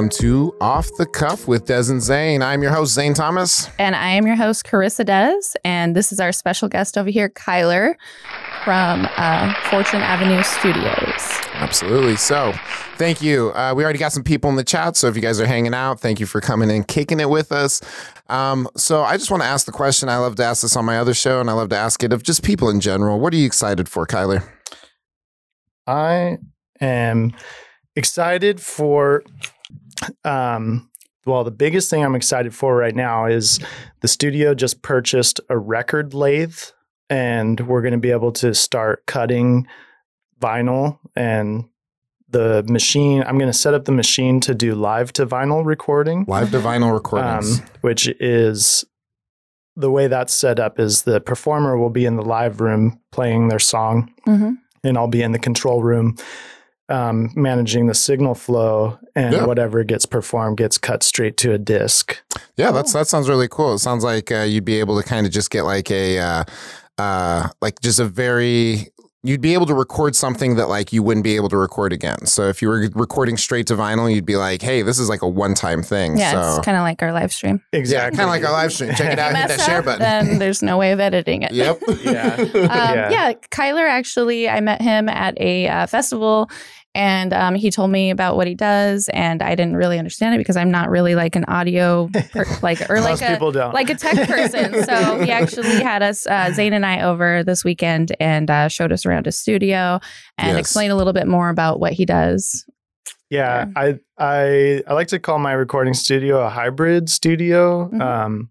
welcome to Off the Cuff with Des and Zane. I'm your host, Zane Thomas. And I am your host, Carissa Des. And this is our special guest over here, Kyler from uh, Fortune Avenue Studios. Absolutely. So, thank you. Uh, we already got some people in the chat. So, if you guys are hanging out, thank you for coming and kicking it with us. Um, so, I just want to ask the question. I love to ask this on my other show, and I love to ask it of just people in general. What are you excited for, Kyler? I am excited for um well the biggest thing i'm excited for right now is the studio just purchased a record lathe and we're going to be able to start cutting vinyl and the machine i'm going to set up the machine to do live to vinyl recording Live to vinyl recordings. um, which is the way that's set up is the performer will be in the live room playing their song Mm-hmm. and I'll be in the control room um, managing the signal flow, and Yeah. whatever gets performed gets cut straight to a disc. Yeah, that's that sounds really cool. It sounds like uh, you'd be able to kind of just get like a uh, uh, like just a very you'd be able to record something that like you wouldn't be able to record again. So if you were recording straight to vinyl, you'd be like, hey, this is like a one time thing. Yeah, so it's kind of like our live stream. yeah, Exactly. kind of like our live stream. Check it out, hit Mess that share button. Then there's no way of editing it. yep. Yeah. Um, Yeah. yeah. Kyler actually, I met him at a uh, festival and um, he told me about what he does. And I didn't really understand it because I'm not really like an audio, per- like, or like a, like a tech person. So he actually had us, uh, Zane and I, over this weekend and uh, showed us around his studio and Yes. explained a little bit more about what he does. yeah, I I I like to call my recording studio a hybrid studio. Mhm. Um,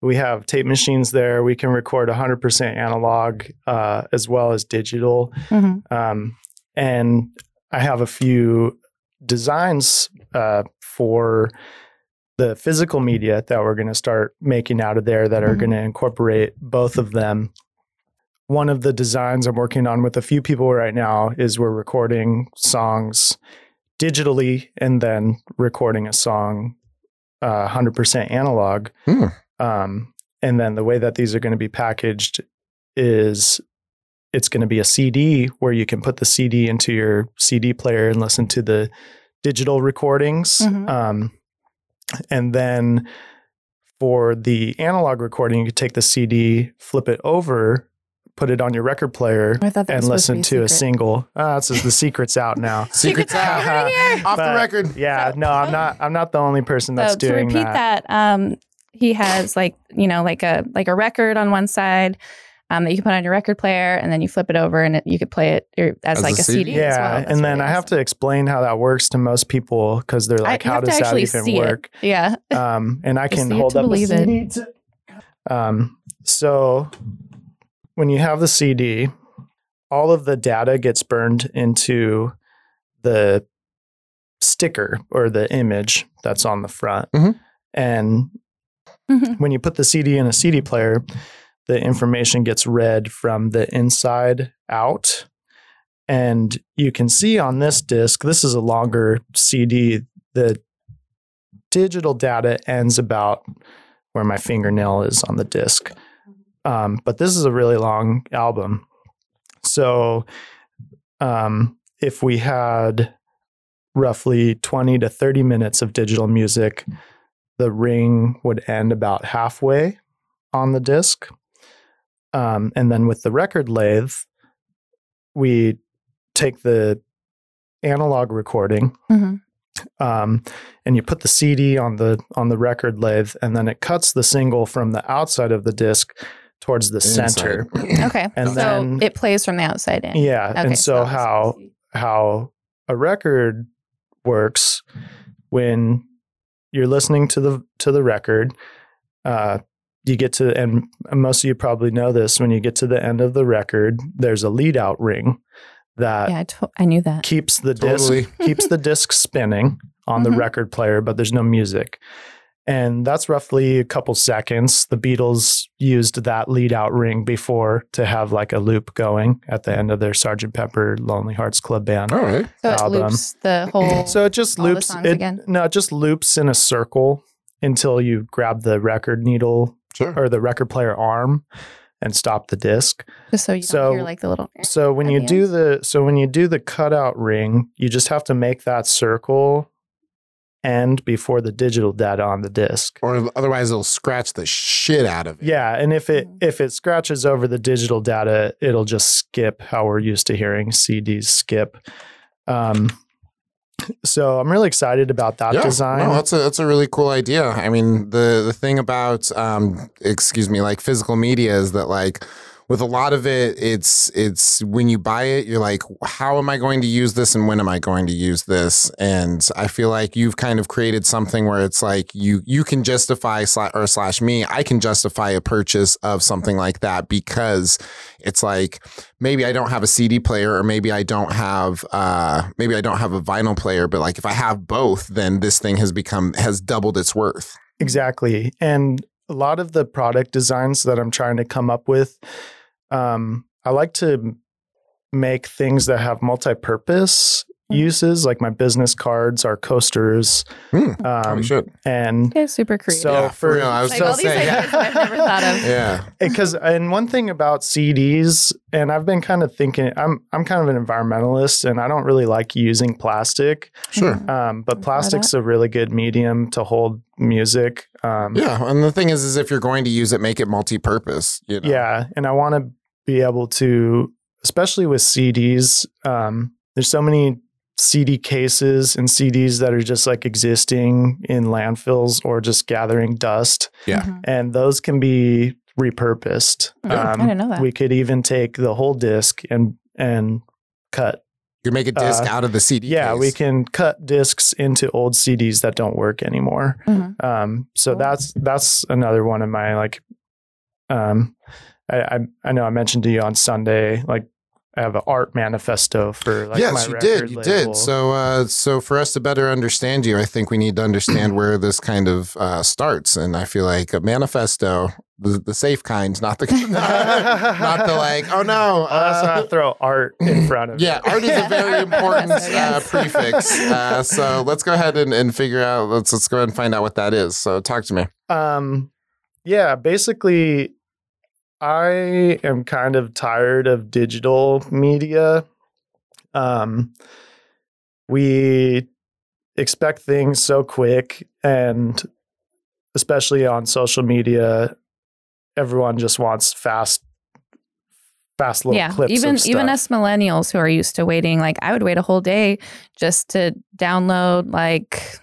we have tape machines there. We can record 100% analog uh, as well as digital. Mhm. Um, and I have a few designs uh, for the physical media that we're going to start making out of there that are Mhm. going to incorporate both of them. One of the designs I'm working on with a few people right now is we're recording songs digitally and then recording a song uh, 100% analog. Hmm. Um, and then the way that these are going to be packaged is it's going to be a CD where you can put the CD into your CD player and listen to the digital recordings. Mhm. Um, and then for the analog recording, you could take the CD, flip it over, put it on your record player, I thought that and listen to, be a single. Ah, so the secret's out now. Secrets out. right here. Off the record. Yeah, So- no, I'm not. I'm not the only person that's so to doing repeat that. that, um, he has like you know like a like a record on one side um, that you can put on your record player, and then you flip it over, and it, you could play it or, as, As like a a CD. CD? as Yeah, well. That's and then really I have to explain how that works to most people because they're like, you "How does that even see it. work?" Yeah. Um, and I can hold up a believe it. CD. To, um, so when you have the CD, all of the data gets burned into the sticker or the image that's on the front, Mhm. and Mhm. when you put the CD in a CD player, the information gets read from the inside out. And you can see on this disc, this is a longer CD. The digital data ends about where my fingernail is on the disc. Um, but this is a really long album. So um, if we had roughly 20 to 30 minutes of digital music, the ring would end about halfway on the disc. Um, and then with the record lathe, we take the analog recording Mhm. um, and you put the CD on the on the record lathe, and then it cuts the single from the outside of the disc towards the center. Okay. And so then- it plays from the outside in. Yeah, Okay, and so that's how how a record works when you're listening to the to the record uh you get to and most of you probably know this when you get to the end of the record there's a lead out ring that Yeah, I, to- I knew that. keeps the Totally. disc keeps the disc spinning on the Mhm. record player but there's no music and that's roughly a couple seconds the beatles used that lead out ring before to have like a loop going at the end of their sergeant pepper lonely hearts club band All right. So it loops the whole. so it just loops it, again? no it just loops in a circle until you grab the record needle Sure. or the record player arm and stop the disc just so you so- don't hear like the little. so when you the do end? the so when you do the cutout ring, you just have to make that circle end before the digital data on the disc. Or otherwise, it'll scratch the shit out of it. Yeah, and if it Mhm. if it scratches over the digital data, it'll just skip how we're used to hearing CDs skip. Um, so I'm really excited about that design. No, that's a that's a really cool idea. I mean, the the thing about um, excuse me, like physical media is that like with a lot of it, it's it's when you buy it, you're like, how am I going to use this, and when am I going to use this? And I feel like you've kind of created something where it's like you you can justify or slash me, I can justify a purchase of something like that because it's like maybe I don't have a CD player or maybe I don't have uh maybe I don't have a vinyl player, but like if I have both, then this thing has become has doubled its worth. Exactly. And a lot of the product designs that I'm trying to come up with, um, I like to make things that have multi-purpose Mhm. uses, like my business cards, our coasters, probably um, should. and Okay, super creative. So yeah, for for- real. I was like gonna all these ideas that I've never thought of. yeah. because and one thing about CDs, and I've been kind of thinking, I'm I'm kind of an environmentalist, and I don't really like using plastic, Sure. um, but I've plastic's a really good medium to hold music. Um, Yeah, and the thing is, is if you're going to use it, make it multi-purpose. You know? Yeah, and I want to be able to, especially with CDs. Um, there's so many CD cases and CDs that are just like existing in landfills or just gathering dust, Yeah. Mhm. and those can be repurposed. Um, I didn't know that. We could even take the whole disc and and cut. You make a disc Uh, out of the CD. Yeah, we can cut discs into old CDs that don't work anymore. Mhm. Um, so Cool. that's that's another one of my like. Um, I, I I know I mentioned to you on Sunday like I have an art manifesto for like my yes, you did. You label. did. So, uh, so for us to better understand you, I think we need to understand where this kind of uh, starts. And I feel like a manifesto, the, the safe kind, not the not the like. Oh no, that's uh, not throw art in front of Yeah, art is a very important uh, prefix. Uh, so let's go ahead and, and figure out. Let's let's go ahead and find out what that is. So talk to me. Um, yeah, basically, I am kind of tired of digital media. Um, we expect things so quick, and especially on social media, everyone just wants fast, fast little yeah, clips. even even us millennials who are used to waiting, like I would wait a whole day just to download like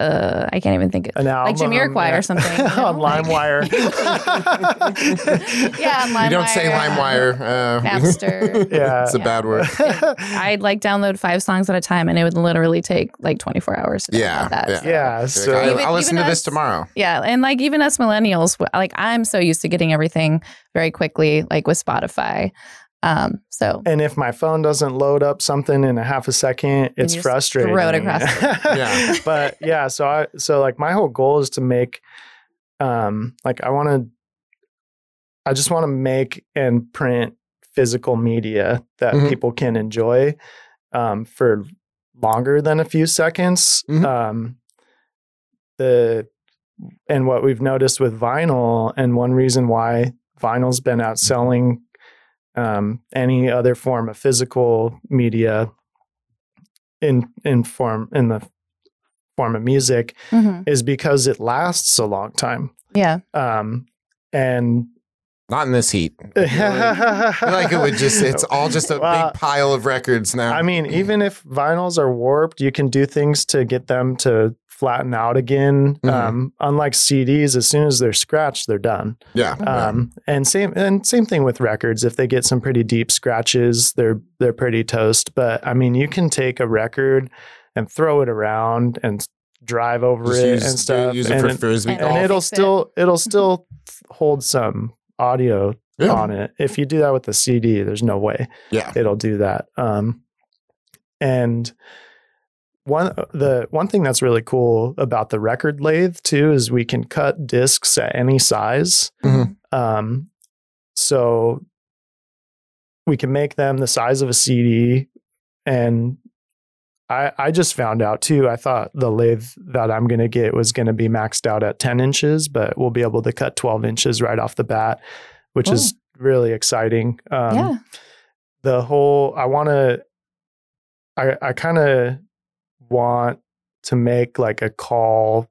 uh I can't even think of An album, Jamiroquai or something, you know? on Like- LimeWire. yeah, on you don't say LimeWire, LimeWire. Uh, Napster. Yeah. it's a bad word. I'd like download five songs at a time, and it would literally take like 24 hours. To Yeah, download that. yeah. So- yeah. Like, So I'll listen even to this tomorrow. Yeah, and like even us millennials, like I'm so used to getting everything very quickly, like with Spotify. Um, so And if my phone doesn't load up something in a half a second, it's just frustrating. throw it across Yeah. but yeah, so I so like my whole goal is to make um like I want to I just want to make and print physical media that Mhm. people can enjoy um for longer than a few seconds. Mhm. Um the and what we've noticed with vinyl and one reason why vinyl's been outselling um, any other form of physical media in in form in the form of music mhm. is because it lasts a long time. yeah, Um, and Not in this heat. Like it would just, it's all just a Well, big pile of records now. I mean, even if vinyls are warped, you can do things to get them to flatten out again. Mhm. Um, unlike CDs, as soon as they're scratched, they're done. yeah. Um, and same and same thing with records. If they get some pretty deep scratches, they're they're pretty toast. But I mean, you can take a record and throw it around and drive over Just it use, and stuff, use it and, for it- frisbee and golf. and it'll Fix it. still it'll still hold some audio yeah. on it. If you do that with the CD, there's no way yeah. it'll do that. Um, and one the one thing that's really cool about the record lathe too is we can cut discs at any size. Mhm. Um, so we can make them the size of a CD, and I I just found out too. I thought the lathe that I'm going to get was going to be maxed out at 10 inches, but we'll be able to cut 12 inches right off the bat, which is really exciting. Um, yeah, the whole I want to I I kind of want to make like a call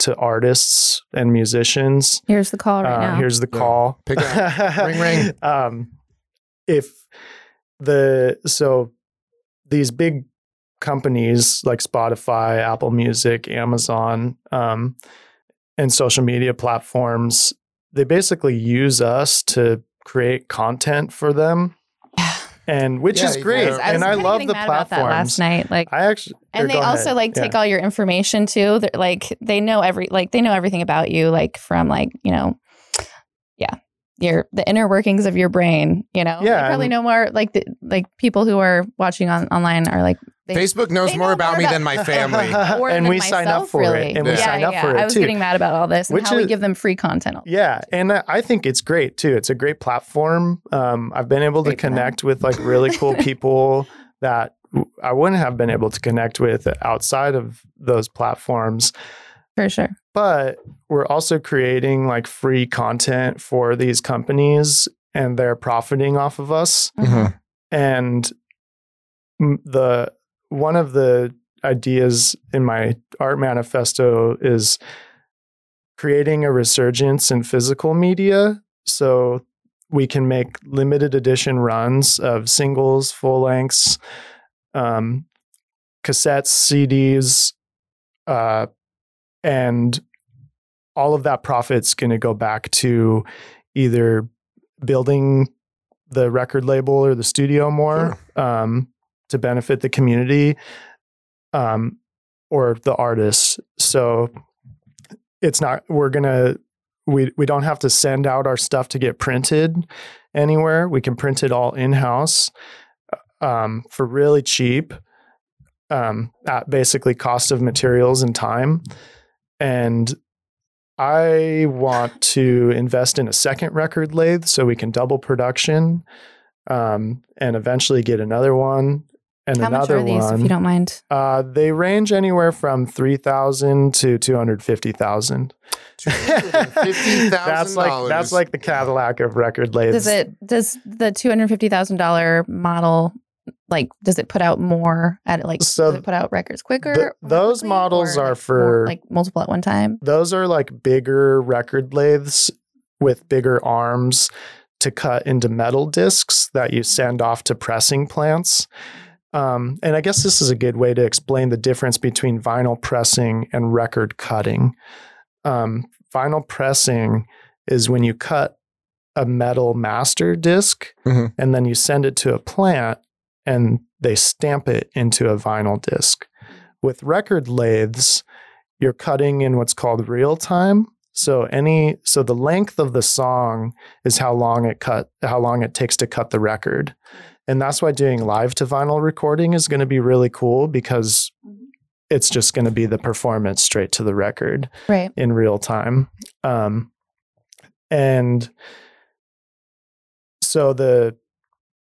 to artists and musicians. Here's the call right Uh, now. Here's the Yeah. call. Pick up. Ring, ring. Um, if the so these big companies like Spotify, Apple Music, Amazon, um, and social media platforms, they basically use us to create content for them, Yeah. and which Yeah, is you great. guys- I was and I love the mad about that last night. Like, I actually and they also ahead. like Yeah. take all your information too. They're like they know every like they know everything about you, like from like you know, yeah, your the inner workings of your brain. You know, Yeah, they probably and- know more. Like the, like people who are watching on online are like they, Facebook knows they more know about more me than my family. and than we sign up myself, for really. it, and we Yeah. sign up yeah. for it I was too. getting mad about all this and Which how we give them free content. Yeah, and I- I think it's great too. It's a great platform. Um, I've been able to Great for them. connect with like really cool people that w- I wouldn't have been able to connect with outside of those platforms. for sure. But we're also creating like free content for these companies, and they're profiting off of us. Mhm. And the one of the ideas in my art manifesto is creating a resurgence in physical media so we can make limited edition runs of singles full lengths um, cassettes cds uh, and all of that profit's going to go back to either building the record label or the studio more um, to benefit the community um, or the artists. So it's not we're gonna we we don't have to send out our stuff to get printed anywhere. We can print it all in house um, for really cheap um, at basically cost of materials and time. And I want to invest in a second record lathe so we can double production um, and eventually get another one and How much are these, one. if you don't mind? Uh, they range anywhere from three thousand to two hundred fifty thousand. $250,000. That's like that's like the Cadillac of record lathes. Does it does the two hundred fifty thousand dollar model like does it put out more at like So does it put out records quicker? th- those quickly, models or, are like, for- more, like multiple at one time. Those are like bigger record lathes with bigger arms to cut into metal discs that you send off to pressing plants. Um, and I guess this is a good way to explain the difference between vinyl pressing and record cutting. Um, vinyl pressing is when you cut a metal master disk Mhm. and then you send it to a plant and they stamp it into a vinyl disc. With record lathes, you're cutting in what's called real time. So any so the length of the song is how long it cut how long it takes to cut the record. And that's why doing live to vinyl recording is going to be really cool because it's just going to be the performance straight to the record Right. in real time. Um, and so the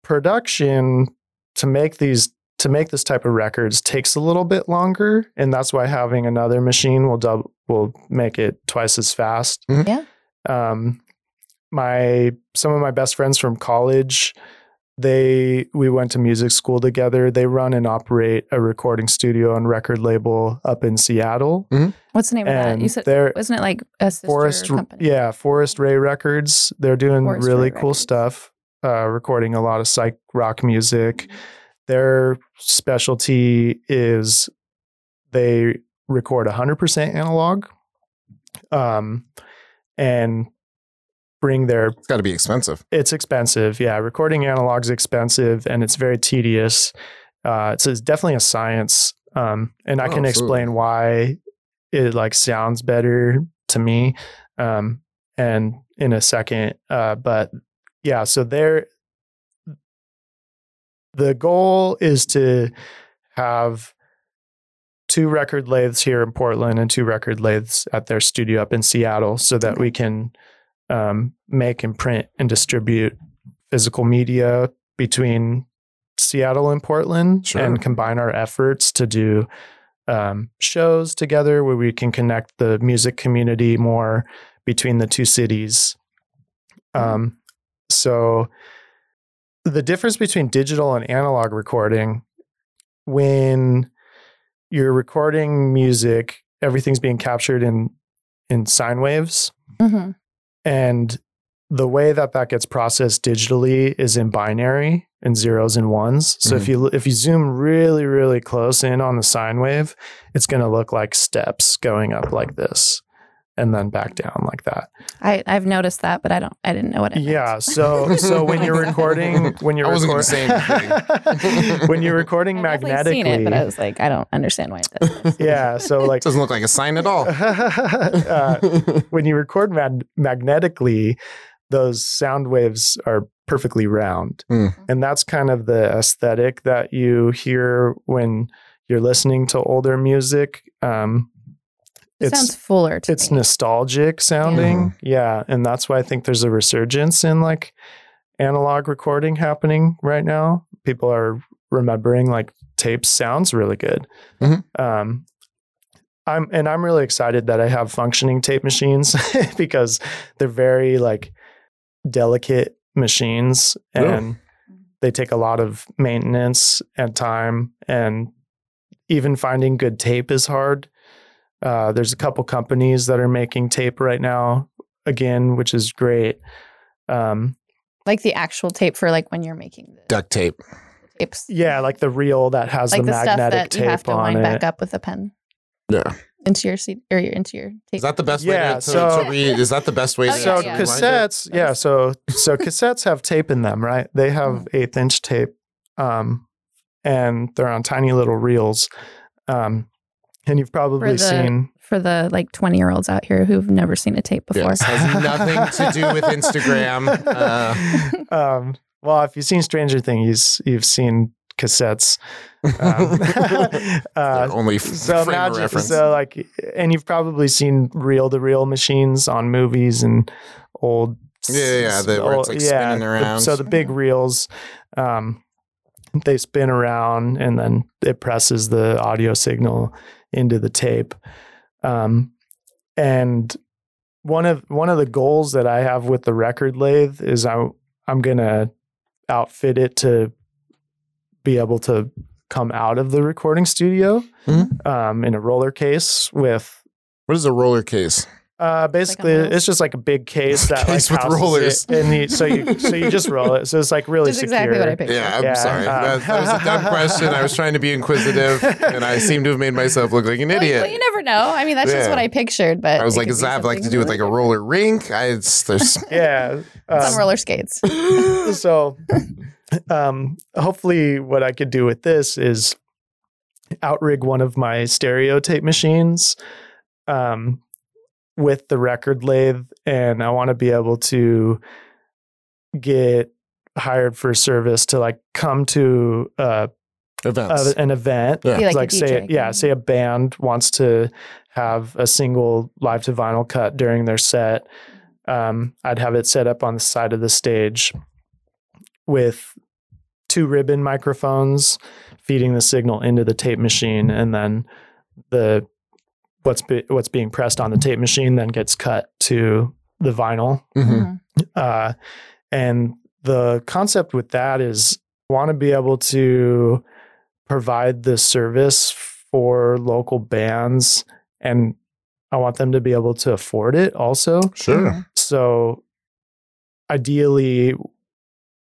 production to make these to make this type of records takes a little bit longer, and that's why having another machine will double will make it twice as fast. Mhm. Yeah. Um, my some of my best friends from college they we went to music school together they run and operate a recording studio and record label up in seattle What's the name of that? You said they're wasn't it like a sister Forest, company? yeah, Forest Ray Records. They're doing Forest really Ray cool Records. stuff, uh, recording a lot of psych rock music. Their specialty is they record 100% analog um, and bring their It's got to be expensive. it's expensive. Yeah, recording analog's expensive and it's very tedious. Uh, it's, it's definitely a science, um, and I Oh, can absolutely. explain why it like sounds better to me, um, and in a second. Uh, but yeah, so there, the goal is to have two record lathes here in Portland and two record lathes at their studio up in Seattle, so that we can um, make and print and distribute physical media between Seattle and Portland Sure. and combine our efforts to do um, shows together where we can connect the music community more between the two cities. Um, so the difference between digital and analog recording when you're recording music, everything's being captured in in sine waves, hmm and the way that that gets processed digitally is in binary in zeros and ones. So if you if you zoom really really close in on the sine wave, it's going to look like steps going up like this and then back down like that. I I've noticed that, but I don't. I didn't know what it. meant. Yeah. So so when you're recording when you're I wasn't gonna record- say when you're recording magnetically, I've magnetically, seen it, but I was like, I don't understand why it does. yeah. So like, doesn't look like a sign at all. uh, when you record mag- magnetically, those sound waves are perfectly round. Hmm. And that's kind of the aesthetic that you hear when you're listening to older music. Um, It it's sounds fuller to it's me. nostalgic sounding. Yeah. And that's why I think there's a resurgence in like analog recording happening right now. People are remembering like tapes sounds really good. Mhm. Um, I'm and I'm really excited that I have functioning tape machines because they're very like delicate machines Yeah. and they take a lot of maintenance and time and even finding good tape is hard. Uh, there's a couple companies that are making tape right now again, which is great. Um, like the actual tape for like when you're making the Duct tape. tapes. yeah, like the reel that has like the the, stuff magnetic that you have to on wind it. back up with a pen Yeah. into your seat or your into your tape. Is that the best Yeah, way to, to, so- to read? Is that the best way Oh, to so yeah, yeah. rewind it? cassettes, yeah. So so cassettes have tape in them, right? They have Mm-hmm. eighth inch tape, um, and they're on tiny little reels. Um, and you've probably the- seen. for the like 20 year olds out here who've never seen a tape before. Yes, has nothing to do with Instagram. Uh, um, well, if you've seen Stranger Things, you've seen cassettes. Um, uh, only f- so frame of imagine, reference. so like, and you've probably seen reel to reel machines on movies and old. Yeah, yeah, yeah, the- where it's, like, spinning the- around. so the big reels, um, they spin around and then it presses the audio signal into the tape. Um, and one of one of the goals that I have with the record lathe is I I'm gonna outfit it to be able to come out of the recording studio Mhm. um, in a roller case with what is a roller case? Uh, basically wheels? it's just like a big case that Case like with rollers. it, and you, so you so you just roll it so it's like really Which is secure. exactly what I pictured. Yeah, I'm Yeah, sorry. um, that, that was a dumb question. I was trying to be inquisitive, and I seem to have made myself look like an Well, idiot. well, you never know. I mean, that's just what I pictured. But I was like, does that have like to do with like a roller rink? I, it's, there's yeah different. um, on roller skates. so um, hopefully what i could do with this is outrig one of my stereo tape machines um, with the record lathe and i want to be able to get hired for service to like come to uh, events. uh, an event Yeah. Like, like a say DJ. yeah say a band wants to have a single live to vinyl cut during their set um, i'd have it set up on the side of the stage with two ribbon microphones feeding the signal into the tape machine and then the what's be, what's being pressed on the tape machine then gets cut to the vinyl Mhm. Mhm. uh, and the concept with that is want to be able to provide this service for local bands and I want them to be able to afford it also. Sure. Mhm. So ideally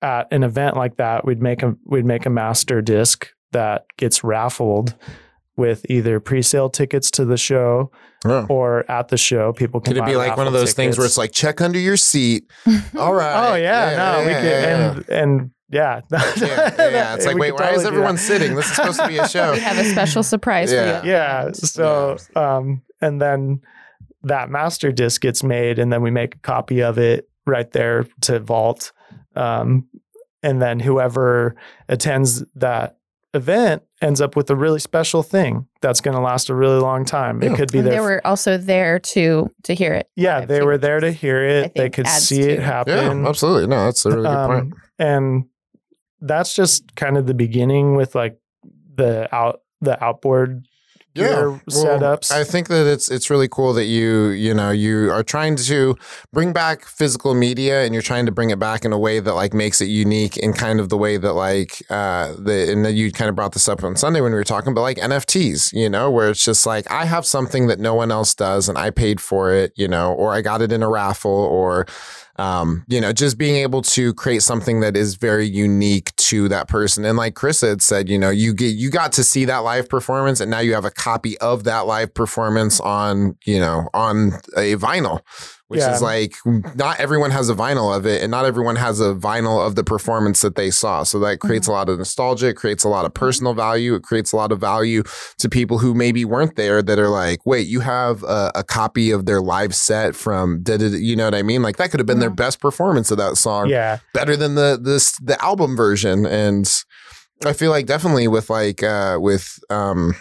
at an event like that we'd make a we'd make a master disc that gets raffled with either pre-sale tickets to the show Yeah. or at the show people can Could it buy be like one of raffle those things where it's like check under your seat? All right. Oh yeah, no, we yeah, could, yeah, and and yeah, yeah, yeah, yeah. It's like, We wait, why is totally do everyone sitting? This is supposed to be a show. We have a special surprise Yeah. for you. Yeah, so um, and then that master disc gets made, and then we make a copy of it right there to vault, um, and then whoever attends that event ends up with a really special thing that's going to last a really long time. Yeah. It could be And their they were also there to to hear it. yeah, they were there to hear it. They could see it happen. Yeah, absolutely. No, that's a really good point. Um, and that's just kind of the beginning with like the out the outboard gear well, setups. I think that it's it's really cool that you you know you are trying to bring back physical media and you're trying to bring it back in a way that like makes it unique in kind of the way that like uh the and you kind of brought this up on Sunday when we were talking about like NFTs, you know, where it's just like I have something that no one else does and I paid for it, you know, or I got it in a raffle or um, you know, just being able to create something that is very unique to that person. And like Chris had said, you know, you get you got to see that live performance, and now you have a copy of that live performance on, you know, on a vinyl. Which Yeah. is like not everyone has a vinyl of it, and not everyone has a vinyl of the performance that they saw. So that creates a lot of nostalgia. It creates a lot of personal value. It creates a lot of value to people who maybe weren't there that are like, wait, you have a, a copy of their live set from, da, da, da," you know what I mean? Like that could have been their best performance of that song, yeah, better than the this the album version. And I feel like definitely with like uh with um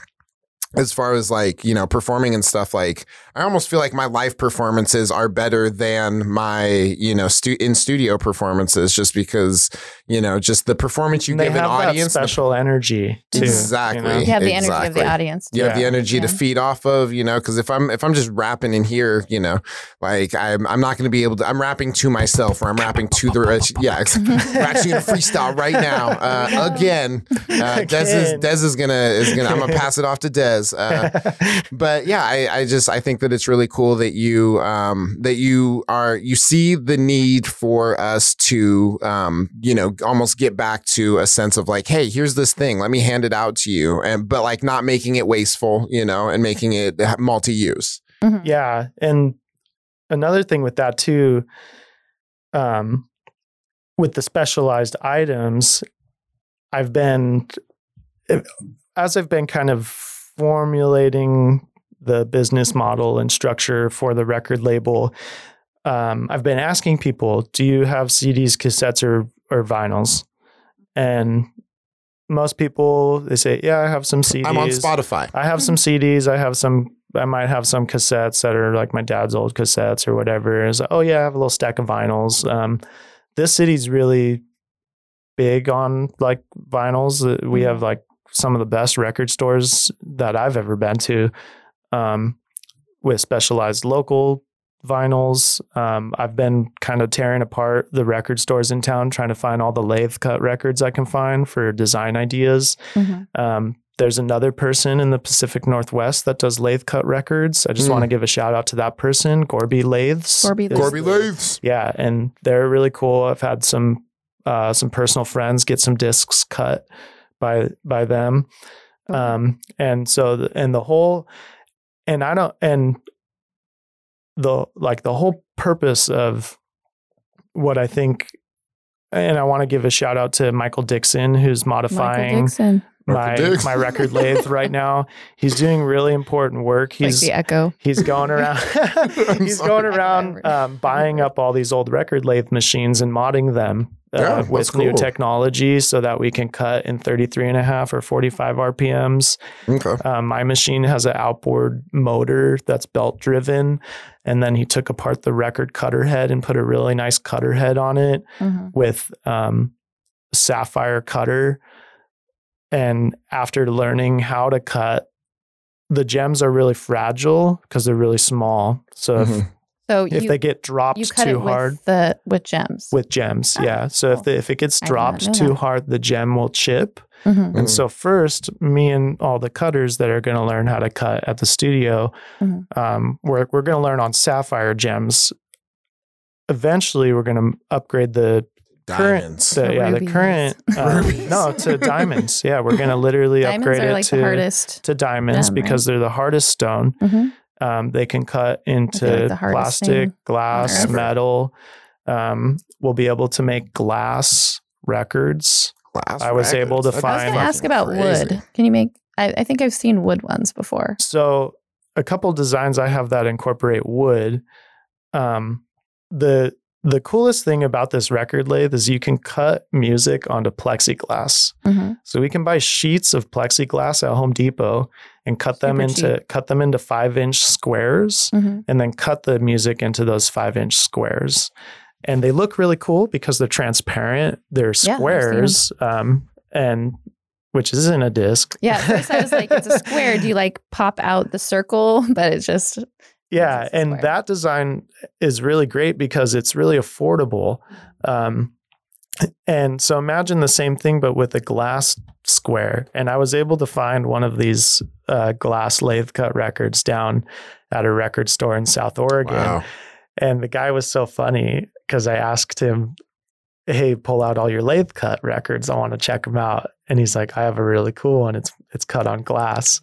as far as like you know performing and stuff like i almost feel like my live performances are better than my you know stu- in studio performances just because you know just the performance you And they give an have that audience the- special energy too. Exactly. you know? You have the energy of the audience. you have the Yeah. energy to feed off of, you know, because if I'm if I'm just rapping in here, you know, like I'm I'm not going to be able to. I'm rapping to myself, or I'm rapping to the rest. Yeah, ex- we're actually going to freestyle right now uh, again. Uh, Des is Again. Des is gonna is gonna. I'm gonna pass it off to Des. Uh, but yeah, I, I just I think that it's really cool that you um that you are you see the need for us to um you know almost get back to a sense of like hey here's this thing let me hand it out to you and but like not making it wasteful you know and making it multi use Mhm. Yeah, and another thing with that too, um, with the specialized items, I've been as I've been kind of formulating the business model and structure for the record label. Um, I've been asking people, "Do you have CDs, cassettes, or or vinyls?" And most people they say, "Yeah, I have some CDs." I'm on Spotify I have some CDs. I have some. I might have some cassettes that are like my dad's old cassettes or whatever. It's like, oh yeah, I have a little stack of vinyls. Um, this city's really big on like vinyls. Uh, We have like some of the best record stores that I've ever been to, um, with specialized local vinyls. Um, I've been kind of tearing apart the record stores in town, trying to find all the lathe cut records I can find for design ideas. Mhm. Um, there's another person in the Pacific Northwest that does lathe cut records. I just Mm. want to give a shout out to that person, Gorby Lathes. Gorby is Lathes. Corby Lathes Yeah, and they're really cool. I've had some uh, some personal friends get some discs cut by by them, Okay. um, and so the, and the whole and I don't and the like the whole purpose of what I think. And I want to give a shout out to Michael Dixon, who's modifying Dixon, my Michael my record lathe right now. He's doing really important work. like He's the Echo. he's going around he's sorry. going around um, buying up all these old record lathe machines and modding them uh, Yeah, that's with new cool. technology so that we can cut in 33 and a half or 45 rpms okay um, my machine has an outboard motor that's belt driven and then he took apart the record cutter head and put a really nice cutter head on it Mhm. with um, sapphire cutter. And after learning how to cut, the gems are really fragile because they're really small. So Mhm. So if, if you, they get dropped you cut too it with hard the with gems. with gems, Oh, yeah. So if the, if it gets I did not dropped too that. hard, the gem will chip. Mhm. And so first, me and all the cutters that are going to learn how to cut at the studio, Mhm. um, we're we're going to learn on sapphire gems. Eventually, we're going to upgrade the current diamonds the, The yeah the current um, Rubies. no to diamonds yeah we're gonna literally upgrade it like to the hardest. to diamonds gem, because they're the hardest stone Mhm. Um, they can cut into like plastic glass earth. metal um, we'll be able to make glass records Glass I was able to That's I was find- going to ask about crazy. wood. Can you make? I, I think I've seen wood ones before. so a couple designs i have that incorporate wood um, the the coolest thing about this record lathe is you can cut music onto plexiglass Mhm. So we can buy sheets of plexiglass at Home Depot and cut them Super into cheap. cut them into five inch squares Mhm. and then cut the music into those five inch squares. And they look really cool because they're transparent. They're Yeah, I've seen 'em. squares. um, and which isn't a disc. Yeah, at first I was like, it's a square. Do you like pop out the circle? But it's just Yeah, It's and that design is really great because it's really affordable. Um, and so imagine the same thing, but with a glass square. And I was able to find one of these uh, glass lathe cut records down at a record store in South Oregon. Wow. And the guy was so funny because I asked him, "Hey, pull out all your lathe cut records. I want to check them out." And he's like, "I have a really cool one. It's it's cut on glass."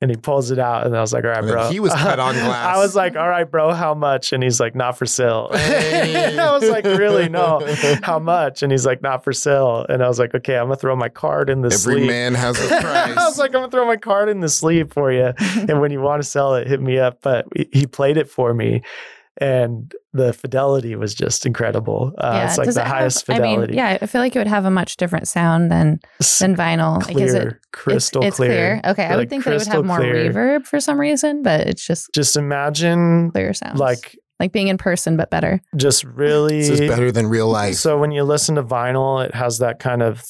And he pulls it out, and I was like, "All right, bro." he was cut on glass. I was like, "All right, bro, how much?" And he's like, "Not for sale." Hey. I was like, "Really? No, how much?" And he's like, "Not for sale." And I was like, "Okay, I'm gonna throw my card in the Every sleeve." Every man has a price. I was like, I'm gonna throw my card in the sleeve for you, and when you want to sell it, hit me up. But he- he played it for me, and the fidelity was just incredible. Uh, it's like does the it have- highest I fidelity. mean, yeah, I feel like it would have a much different sound than than vinyl because clear, it crystal it's, it's clear. Okay, I Like would think that it would have more clear. reverb for some reason, but it's just Just imagine clear sounds. like like being in person, but better. just really. this is better than real life. So when you listen to vinyl, it has that kind of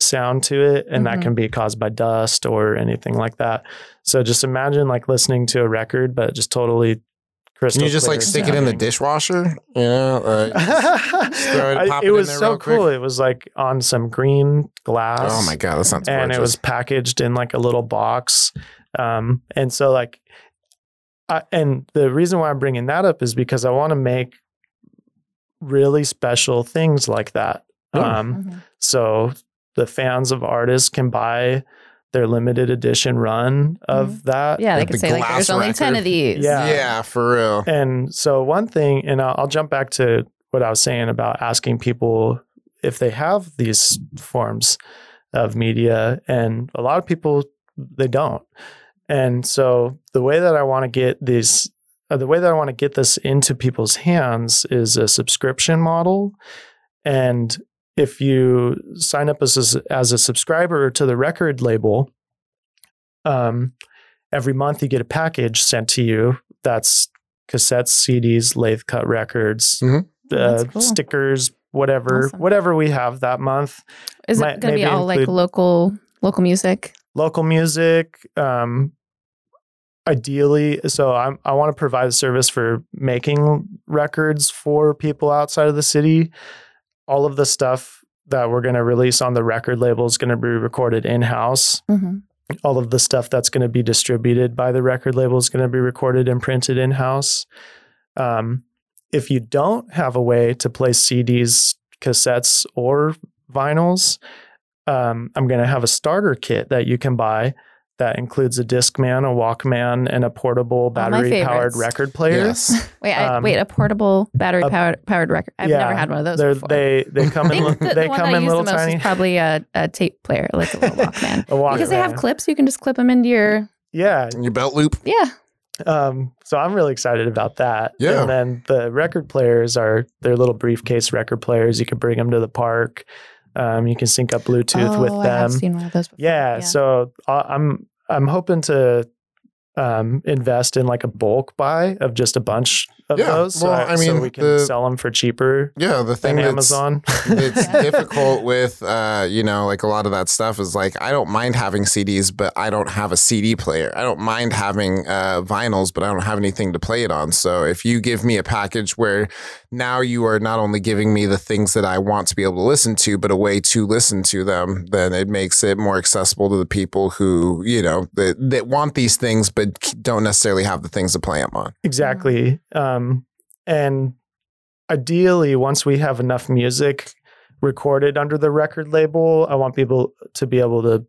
sound to it, and that Mhm. can be caused by dust or anything like that. So just imagine like listening to a record, but just totally crystal. Can you just like stick it in the dishwasher? You know, or throw it, I- pop it it in was there so real quick? cool. It was like on some green glass. oh my god, that sounds and gorgeous. it was packaged in like a little box. Um, and so like, I, and the reason why I'm bringing that up is because I want to make really special things like that. Ooh. Um, Mhm. so the fans of artists can buy their limited edition run of that. Yeah, they could the say like glass there's only ten of these. Yeah. yeah, for real. And so one thing, and I'll, I'll jump back to what I was saying about asking people if they have these forms of media, and a lot of people they don't. And so the way that I want to get these, uh, the way that I want to get this into people's hands is a subscription model, and if you sign up as a, as a subscriber to the record label, um, every month you get a package sent to you that's cassettes, CDs, lathe cut records, Mhm. Uh, cool. stickers, whatever, Awesome. whatever we have that month. Is Might- it going to be maybe all like local local music? Local music, um, ideally. So I'm, I want to provide a service for making records for people outside of the city. All of the stuff that we're going to release on the record label is going to be recorded in house. hmm all of the stuff that's going to be distributed by the record label is going to be recorded and printed in house. Um, if you don't have a way to play CDs, cassettes, or vinyls, um, I'm going to have a starter kit that you can buy that includes a Discman, a Walkman, and a portable battery powered record player. Yes. Wait, I, Um, wait, a portable battery a- powered powered record. I've Yeah, never had one of those They're- before. They they come in the, they the one come I in use little the most tiny is probably a, a tape player, like a little Walkman. a Walkman. because they have clips, you can just clip them into your Yeah, Your belt loop. yeah. Um, so I'm really excited about that. Yeah. And then the record players are they're little briefcase record players. You can bring them to the park. Um, you can sync up Bluetooth oh, with I have them. seen one of those. Before. Yeah, So I'm I'm hoping to um, invest in like a bulk buy of just a bunch of Yeah, those. So, well, I, I so mean, we can the- sell them for cheaper Yeah, the thing than that's Amazon. it's difficult with uh you know like a lot of that stuff is like i don't mind having cds but i don't have a cd player i don't mind having uh vinyls but i don't have anything to play it on so if you give me a package where now you are not only giving me the things that i want to be able to listen to but a way to listen to them then it makes it more accessible to the people who you know that, that want these things but don't necessarily have the things to play them on Exactly. Um, Um, and ideally, once we have enough music recorded under the record label, I want people to be able to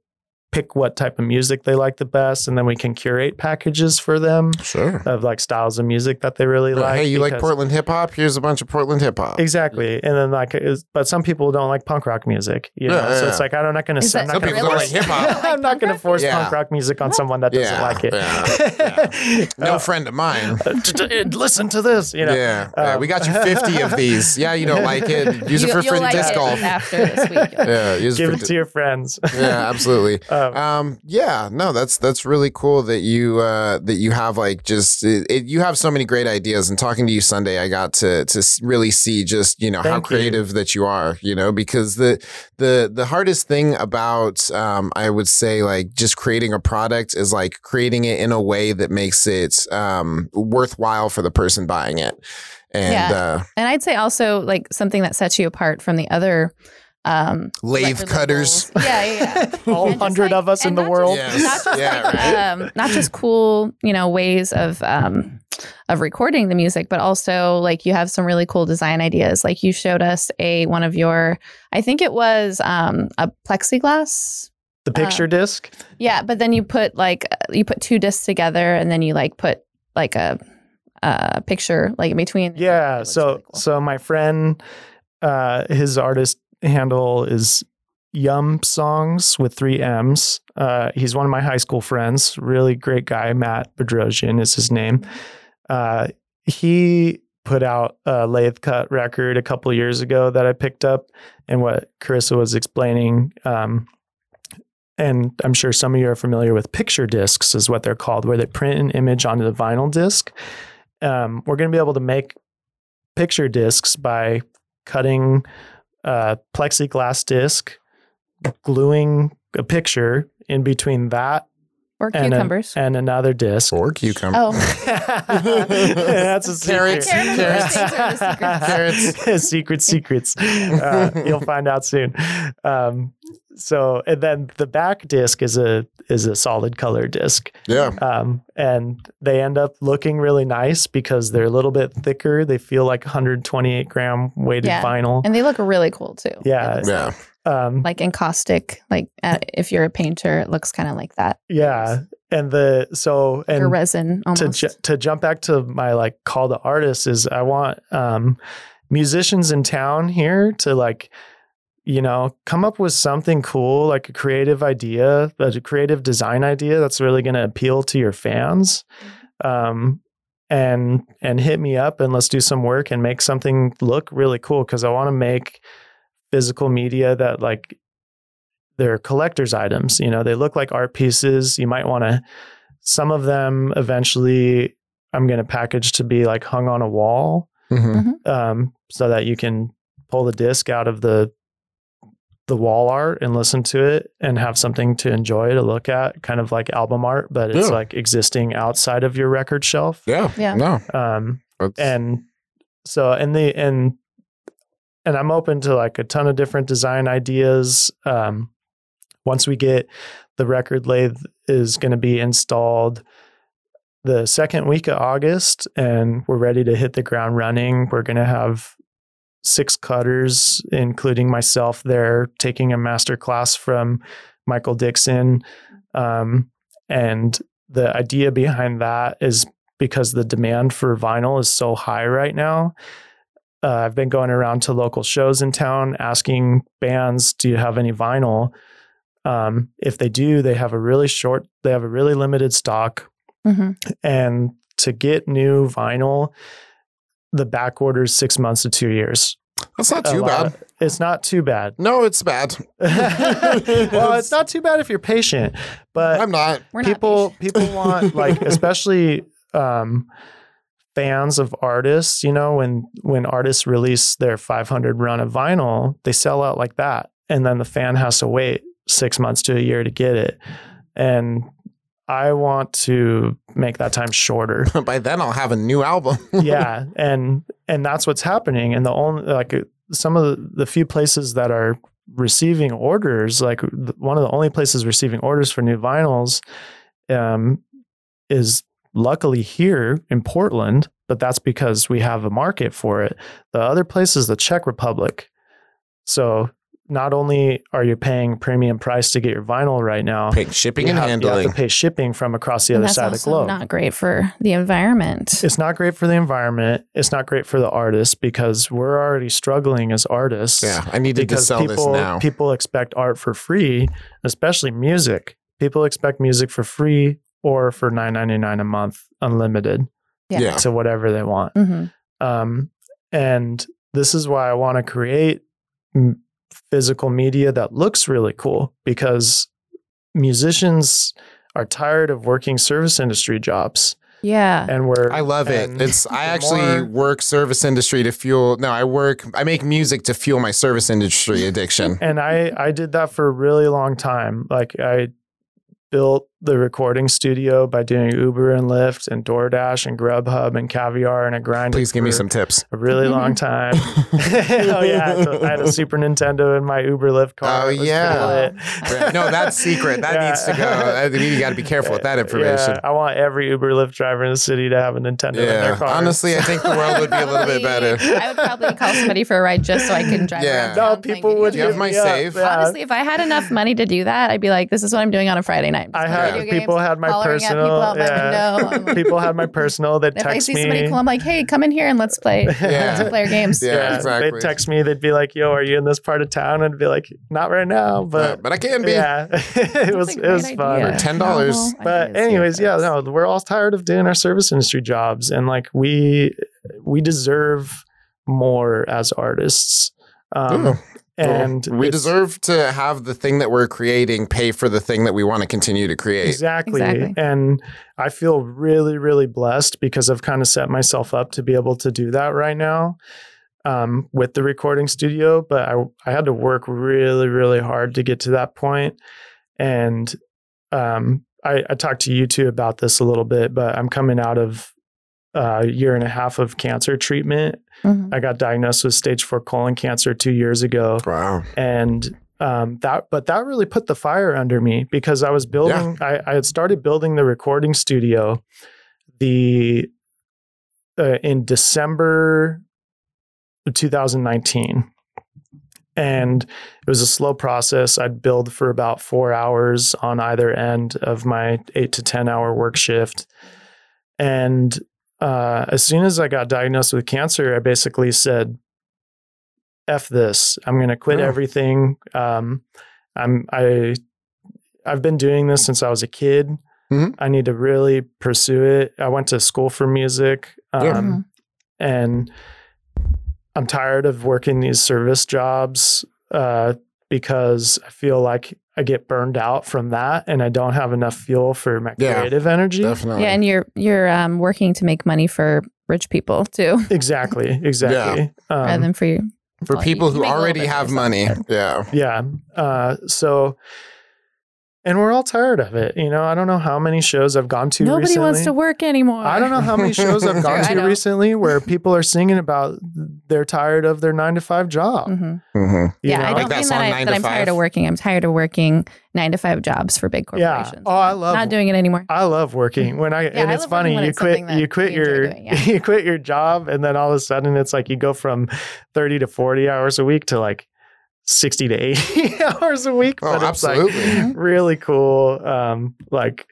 pick what type of music they like the best, and then we can curate packages for them sure of like styles of music that they really like. hey you like portland hip-hop here's a bunch of portland hip-hop Exactly, and then like, is, but some people don't like punk rock music, you know. Yeah, so yeah. it's like I'm not going to. I'm that not Some going people to don't force like hip-hop. I'm not going to punk force rock? punk rock music on someone that doesn't Yeah, like it. yeah, no Uh, friend of mine uh, t- t- listen to this, you know. yeah, yeah, um, we got you 50 of these. Yeah, you don't like it. Use it You- for you'll like disc it golf. after this week. Yeah, use Give it it for to your friends. yeah, absolutely. Um, Um, yeah, no, that's that's really cool that you uh, that you have like just it, it, you have so many great ideas. And talking to you Sunday, I got to to really see just you know how Thank you. creative that you are. You know, because the the the hardest thing about um, I would say like just creating a product is like creating it in a way that makes it um, worthwhile for the person buying it. And Yeah. uh, And I'd say also like something that sets you apart from the other um lathe cutters. labels. Yeah, yeah, yeah. All hundred like- of us in the world. Just, not just Yeah, like, right. um, not just cool, you know, ways of um, of recording the music, but also like you have some really cool design ideas. Like you showed us a one of your, I think it was um, a plexiglass. The picture disc. Yeah, but then you put like uh, you put two discs together, and then you like put like a, a picture like in between. Yeah. So really cool. so my friend, uh, his artist handle is Yum Songs with three M's. Uh, he's one of my high school friends. Really great guy. Matt Bedrosian is his name. Uh, he put out a lathe cut record a couple years ago that I picked up, and what Carissa was explaining. Um, and I'm sure some of you are familiar with picture discs, is what they're called, where they print an image onto the vinyl disc. Um, we're going to be able to make picture discs by cutting a plexiglass disc, gluing a picture in between that or and, a- and another disc. or cucumber. oh, That's a Carrots, secret. Carrots. Things are the secret secrets. Uh, you'll find out soon. Um, so, and then the back disc is a is a solid color disc, Yeah. um, and they end up looking really nice because they're a little bit thicker. They feel like 128 gram weighted Yeah. vinyl. and they look really cool too. Yeah. It looks Yeah. Um, like encaustic. Like uh, if you're a painter, it looks kind of like that. yeah, and the so and resin to ju- to jump back to my like call to artists is I want um, musicians in town here to like you know come up with something cool like a creative idea a creative design idea that's really going to appeal to your fans um, and and hit me up and let's do some work and make something look really cool because I want to make physical media that like they're collector's items you know they look like art pieces you might want to some of them eventually I'm going to package to be like hung on a wall Mhm. um, so that you can pull the disc out of the the wall art and listen to it and have something to enjoy to look at, kind of like album art, but it's Yeah. like existing outside of your record shelf. Yeah. Yeah. No. Um, That's- and so and the and and I'm open to like a ton of different design ideas. Um, once we get the record lathe is going to be installed the second week of August, and we're ready to hit the ground running. We're going to have six cutters, including myself, there taking a master class from Michael Dixon. Um, and the idea behind that is because the demand for vinyl is so high right now. Uh, I've been going around to local shows in town asking bands, "Do you have any vinyl?" Um, if they do, they have a really short, they have a really limited stock, hmm and to get new vinyl, the back order is six months to two years. That's not too bad. of- it's not too bad. No, it's bad. well, it's not too bad if you're patient, but I'm not. We're people not people want like especially um fans of artists you know when when artists release their 500 run of vinyl they sell out like that. And then the fan has to wait six months to a year to get it. And i want to make that time shorter. By then, I'll have a new album. yeah and and that's what's happening. And the only like uh, some of the, the few places that are receiving orders like one of the only places receiving orders for new vinyls um, is luckily here in portland but that's because we have a market for it the other place is the czech republic so not only are you paying premium price to get your vinyl right now Pay shipping you and have, you have to pay shipping from across the And other that's side of the globe not great for the environment. it's not great for the environment. It's not great for the artists because we're already struggling as artists. Yeah, I needed to Because sell this now. people expect art for free, especially music. People expect music for free or for nine ninety nine a month, unlimited Yeah. Yeah. to whatever they want. hmm Um, and this is why I want to create m- physical media that looks really cool because musicians are tired of working service industry jobs, Yeah. and we're I love it. It's I actually more- work service industry to fuel. No, I work. I make music to fuel my service industry addiction. and I I did that for a really long time. Like I built the recording studio by doing Uber and Lyft and DoorDash and Grubhub and Caviar and a grinded. Please give me some tips. a really long mm-hmm. time. oh yeah, I had a Super Nintendo in my Uber Lyft car. Oh, yeah. no, that's secret. That Yeah. needs to go. I mean, you got to be careful with that information. Yeah, I want every Uber Lyft driver in the city to have a Nintendo in their car. Honestly, I think the world would be a little bit better. I would probably call somebody for a ride just so I can drive Yeah. around. no, town people video would You have my me up. save? Yeah. Honestly, if I had enough money to do that, I'd be like, "This is what I'm doing on a Friday night." I Just had video games, people had my hollering at personal. people out my yeah. window. People had my personal. They'd If I text see me. somebody cool, I'm like, "Hey, come in here and let's play Yeah. multiplayer games." Yeah, exactly. They'd text me. They'd be like, "Yo, are you in this part of town?" And I'd be like, "Not right now, but, but but I can be. yeah, it was That's it was great fun." For $10. Novel But anyways, yeah, no, we're all tired of doing our service industry jobs, and like we we deserve more as artists. Um, Ooh. And we deserve to have the thing that we're creating pay for the thing that we want to continue to create. Exactly. Exactly. And I feel really, really blessed because I've kind of set myself up to be able to do that right now um, with the recording studio. But I, I had to work really, really hard to get to that point. And um, I, I talked to you two about this a little bit, but I'm coming out of a year and a half of cancer treatment. Mhm. I got diagnosed with stage four colon cancer two years ago. Wow. and um, that but that really put the fire under me because I was building I, I had started building the recording studio the uh, in December of 2019 and it was a slow process. I'd build for about 4 hours on either end of my 8 to 10 hour work shift. And uh, as soon as I got diagnosed with cancer I basically said f this i'm going to quit Yeah. everything um, i'm i i've been doing this since i was a kid Mhm. i need to really pursue it i went to school for music um, Yeah. Mhm. and i'm tired of working these service jobs uh, because i feel like i get burned out from that and i don't have enough fuel for my Yeah, creative energy Definitely. Yeah, and you're you're um, working to make money for rich people too, exactly exactly rather um, than for you. for well, people you who make a little already have money. but- Yeah. Yeah. Uh, so, and we're all tired of it. You know, I don't know how many shows I've gone to Nobody recently. wants to work anymore. I don't know how many shows I've gone to recently where people are singing about they're tired of their nine to five job. Mhm. hmm Yeah, know? I Like don't that mean song, that, I, Nine that to I'm tired of working. I'm tired of working nine to five jobs for big corporations. Yeah. corporations. Oh, I love Not doing it anymore. I love working when I and I it's love working funny you it's quit something that you quit we your doing, yeah. you quit your job and then all of a sudden it's like you go from 30 to 40 hours a week to like 60 to 80 hours a week Oh, but it's like really cool um like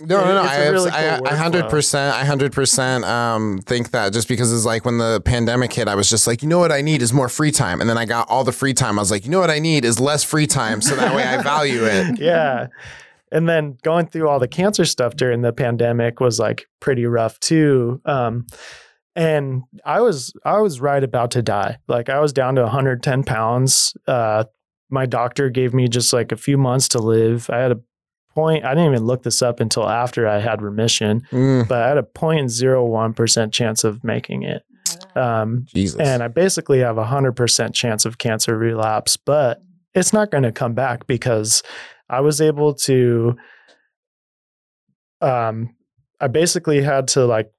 No, no, no. I, really I, cool I, workflow. percent, I hundred percent um think that just because it's like when the pandemic hit, I was just like, you know what I need is more free time, and then I got all the free time. I was like, you know what I need is less free time, so that way I value it. yeah. And then going through all the cancer stuff during the pandemic was like pretty rough too. Um, and I was I was right about to die. Like I was down to 110 pounds. Uh, my doctor gave me just like a few months to live. I had a point. I didn't even look this up until after I had remission, Mm, but I had a 0.01 percent chance of making it. Um, Jesus. and I basically have a hundred percent chance of cancer relapse, but it's not going to come back because I was able to. Um, I basically had to like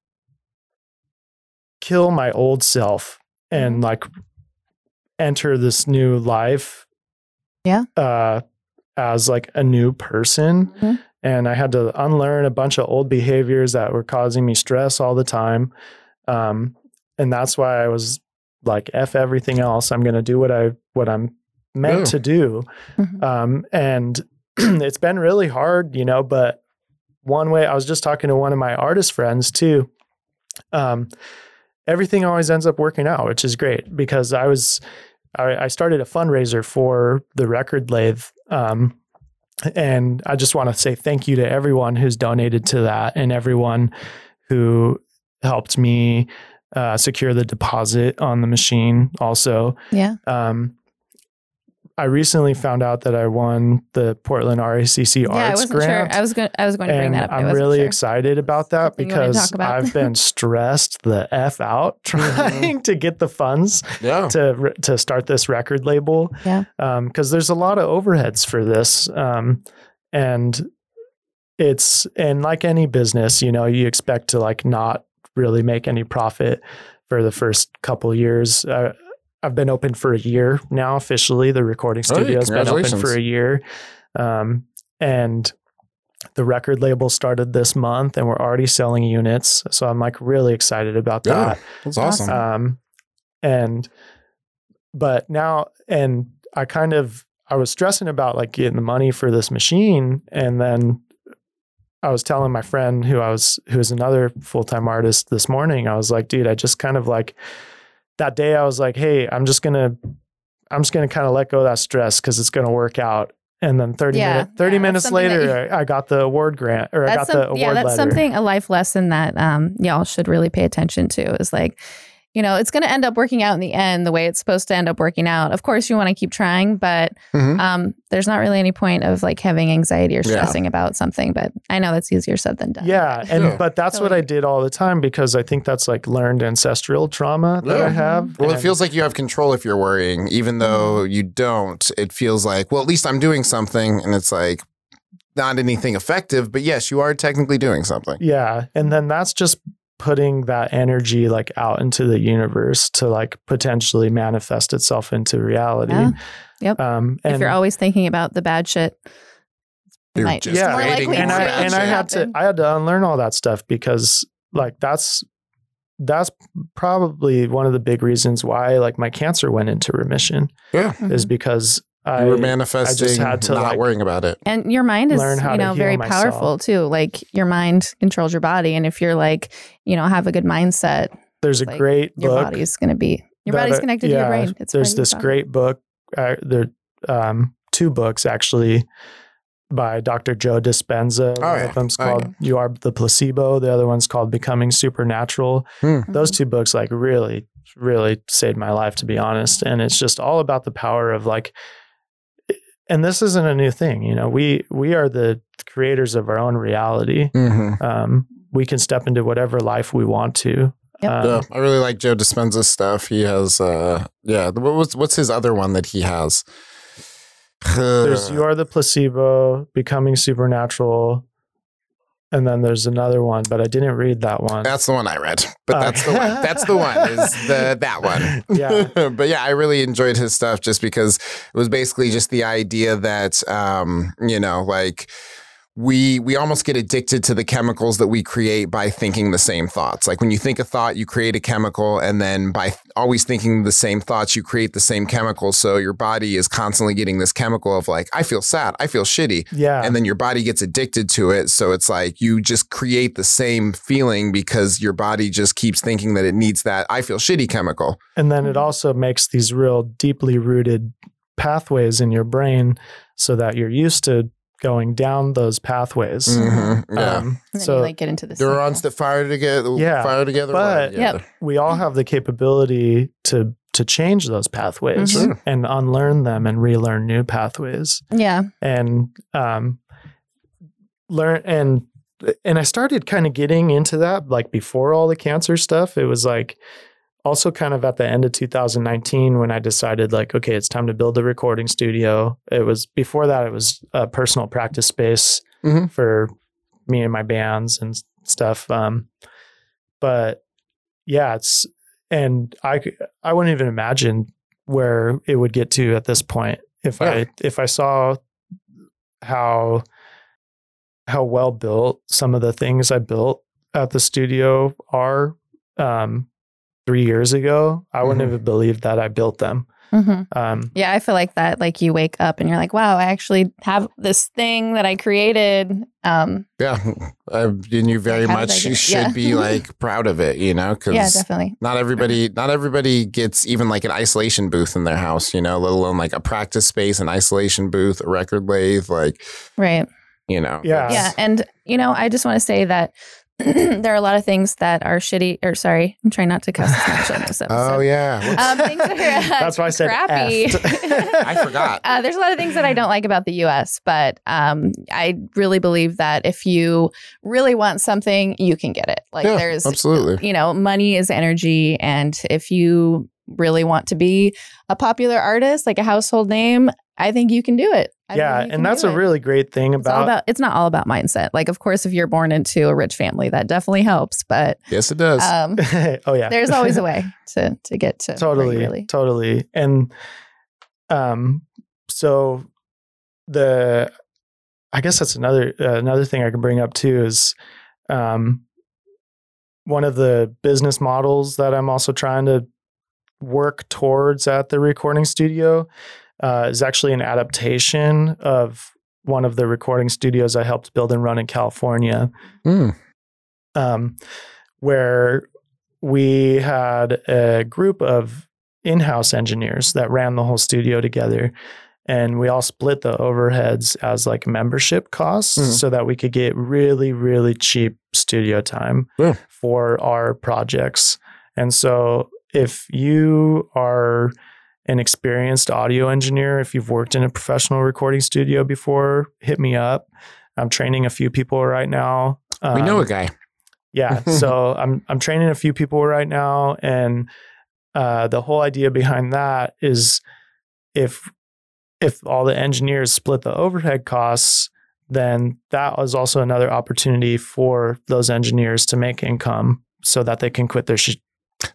kill my old self and like enter this new life. Yeah. Uh, as like a new person, Mhm. and I had to unlearn a bunch of old behaviors that were causing me stress all the time. Um, and that's why I was like, "F everything else. I'm going to do what I what I'm meant Yeah. to do." Mhm. Um, and it's been really hard, you know. But one way, I was just talking to one of my artist friends too. Um, everything always ends up working out, which is great because I was I, I started a fundraiser for the record lathe. Um, and I just want to say thank you to everyone who's donated to that and everyone who helped me uh, secure the deposit on the machine also. Yeah. Um, I recently found out that I won the Portland RACC yeah, I Arts wasn't Grant. sure. I was going. I was going to bring that up. I I'm really sure. excited about that Something because about. I've been stressed the f out trying to get the funds Yeah. to to start this record label. Yeah. because there's a lot of overheads for this, um, and it's and like any business, you know, you expect to like not really make any profit for the first couple years. Uh, I've been open for a year now officially. The recording studio has been open for a year, um, and the record label started this month, and we're already selling units. So I'm like really excited about Yeah. that. That's awesome. Um, and but now, and I kind of I was stressing about like getting the money for this machine, and then I was telling my friend who I was who is another full time artist this morning. I was like, dude, I just kind of like that day. I was like, hey, I'm just gonna I'm just gonna kind of let go of that stress because it's gonna work out. And then 30 Yeah, minutes 30 yeah, minutes later, I I got the award grant or I got That's the some- award yeah, that's letter. something a life lesson that um y'all should really pay attention to. Is like, you know, it's going to end up working out in the end the way it's supposed to end up working out. Of course, you want to keep trying, but Mhm. um, there's not really any point of like having anxiety or Yeah. stressing about something. But I know that's easier said than done. Yeah, and Yeah. but that's what I did all the time because I think that's like learned ancestral trauma that Yeah. I have. Well, it feels like you have control if you're worrying, even though Mm-hmm. you don't. It feels like, well, at least I'm doing something, and it's like not anything effective, but yes, you are technically doing something. yeah, and then that's just putting that energy like out into the universe to like potentially manifest itself into reality. Yeah. Yep. Um, and if you're always thinking about the bad shit, it You're might just Yeah, more creating likely and more I and I shit. had to. I had to unlearn all that stuff because like that's that's probably one of the big reasons why like my cancer went into remission Yeah, is Mhm. because I you were manifesting, had to, not like, worrying about it. And your mind is, you know, very myself. powerful too. Like your mind controls your body, and if you're like, you know, have a good mindset, there's a like, great your body's going to be your that body's connected to yeah, your brain. It's there's part of your this body. great book. Uh, there, um, two books actually by Dr. Joe Dispenza. Oh, One yeah. of them's Oh, called yeah. "You Are the Placebo." The other one's called "Becoming Supernatural." Mhm. Those two books, like, really, really saved my life, to be honest. And it's just all about the power of like. And this isn't a new thing, you know. We we are the creators of our own reality. Mm-hmm. Um, we can step into whatever life we want to. Yep. Um, yeah, I really like Joe Dispenza's stuff. He has, uh, yeah. What was what's his other one that he has? There's you are the placebo, becoming supernatural, and then there's another one, but I didn't read that one. That's the one I read, but Uh, that's the one. That's the one. Is the that one? Yeah. but yeah, I really enjoyed his stuff just because it was basically just the idea that um, you know, like we we almost get addicted to the chemicals that we create by thinking the same thoughts. Like when you think a thought, you create a chemical, and then by th- always thinking the same thoughts, you create the same chemical. So your body is constantly getting this chemical of like, I feel sad, I feel shitty, yeah, and then your body gets addicted to it. So it's like you just create the same feeling because your body just keeps thinking that it needs that I feel shitty chemical. and then it also makes these real deeply rooted pathways in your brain, so that you're used to going down those pathways. Mhm. Yeah. Um, And then so you like get into the Neurons that fire together, Yeah, fire together. but- well, Yep. we all have the capability to to change those pathways Mhm. And unlearn them and relearn new pathways. Yeah. and um, learn and and I started kind of getting into that like before all the cancer stuff. It was like also kind of at the end of 2019 when I decided like okay, it's time to build a recording studio. It was before that it was a personal practice space Mhm. for me and my bands and stuff. Um, but yeah, it's and I I wouldn't even imagine where it would get to at this point if Yeah. I if I saw how how well built some of the things I built at the studio are um, three years ago. I wouldn't Mhm. have believed that I built them. hmm Um, Yeah. I feel like that. Like you wake up and you're like, wow, I actually have this thing that I created. Um, Yeah. Uh, and you very Like, much I should yeah. be like proud of it, you know, because yeah, definitely. not everybody, not everybody gets even like an isolation booth in their house, you know, let alone like a practice space, an isolation booth, a record lathe, like, Right. you know. Yeah. Yeah. And, you know, I just want to say that there are a lot of things that are shitty. Or sorry, I'm trying not to cuss as much on this episode. Oh yeah. Um, things that are uh, That's why I said crappy. I forgot. Uh, there's a lot of things that I don't like about the U.S., but um, I really believe that if you really want something, you can get it. Like Yeah, there's, absolutely. you know, money is energy, and if you really want to be a popular artist, like a household name, I think you can do it. I yeah, and that's a it. really great thing It's all about, about. It's not all about mindset. Like, of course, if you're born into a rich family, that definitely helps. But yes, it does. um, oh yeah. there's always a way to to get to where totally really. totally and um so the i guess that's another uh, another thing i can bring up too is um one of the business models that i'm also trying to work towards at the recording studio uh, is actually an adaptation of one of the recording studios i helped build and run in california Mm. um, where we had a group of in-house engineers that ran the whole studio together and we all split the overheads as like membership costs Mhm. so that we could get really really cheap studio time Yeah. for our projects and so if you are an experienced audio engineer if you've worked in a professional recording studio before hit me up i'm training a few people right now we know Um, a guy. yeah. So I'm I'm training a few people right now, and uh, the whole idea behind that is if if all the engineers split the overhead costs, then that was also another opportunity for those engineers to make income so that they can quit their sh-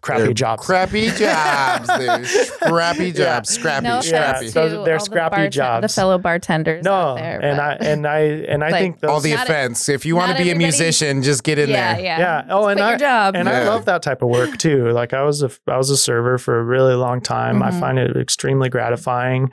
crappy They're jobs. Crappy jobs. They're crappy Yeah. jobs. Scrappy. No scrappy. to so they're all the scrappy barten- jobs. The fellow bartenders no, out there, and but- I and I and I Like, think those, All the Not- offense. If you want to be a musician, just get in yeah, there. yeah, Yeah. Oh, Just and quit I- job. and I love that type of work too. Like I was a I was a server for a really long time. I Mhm. find it extremely gratifying.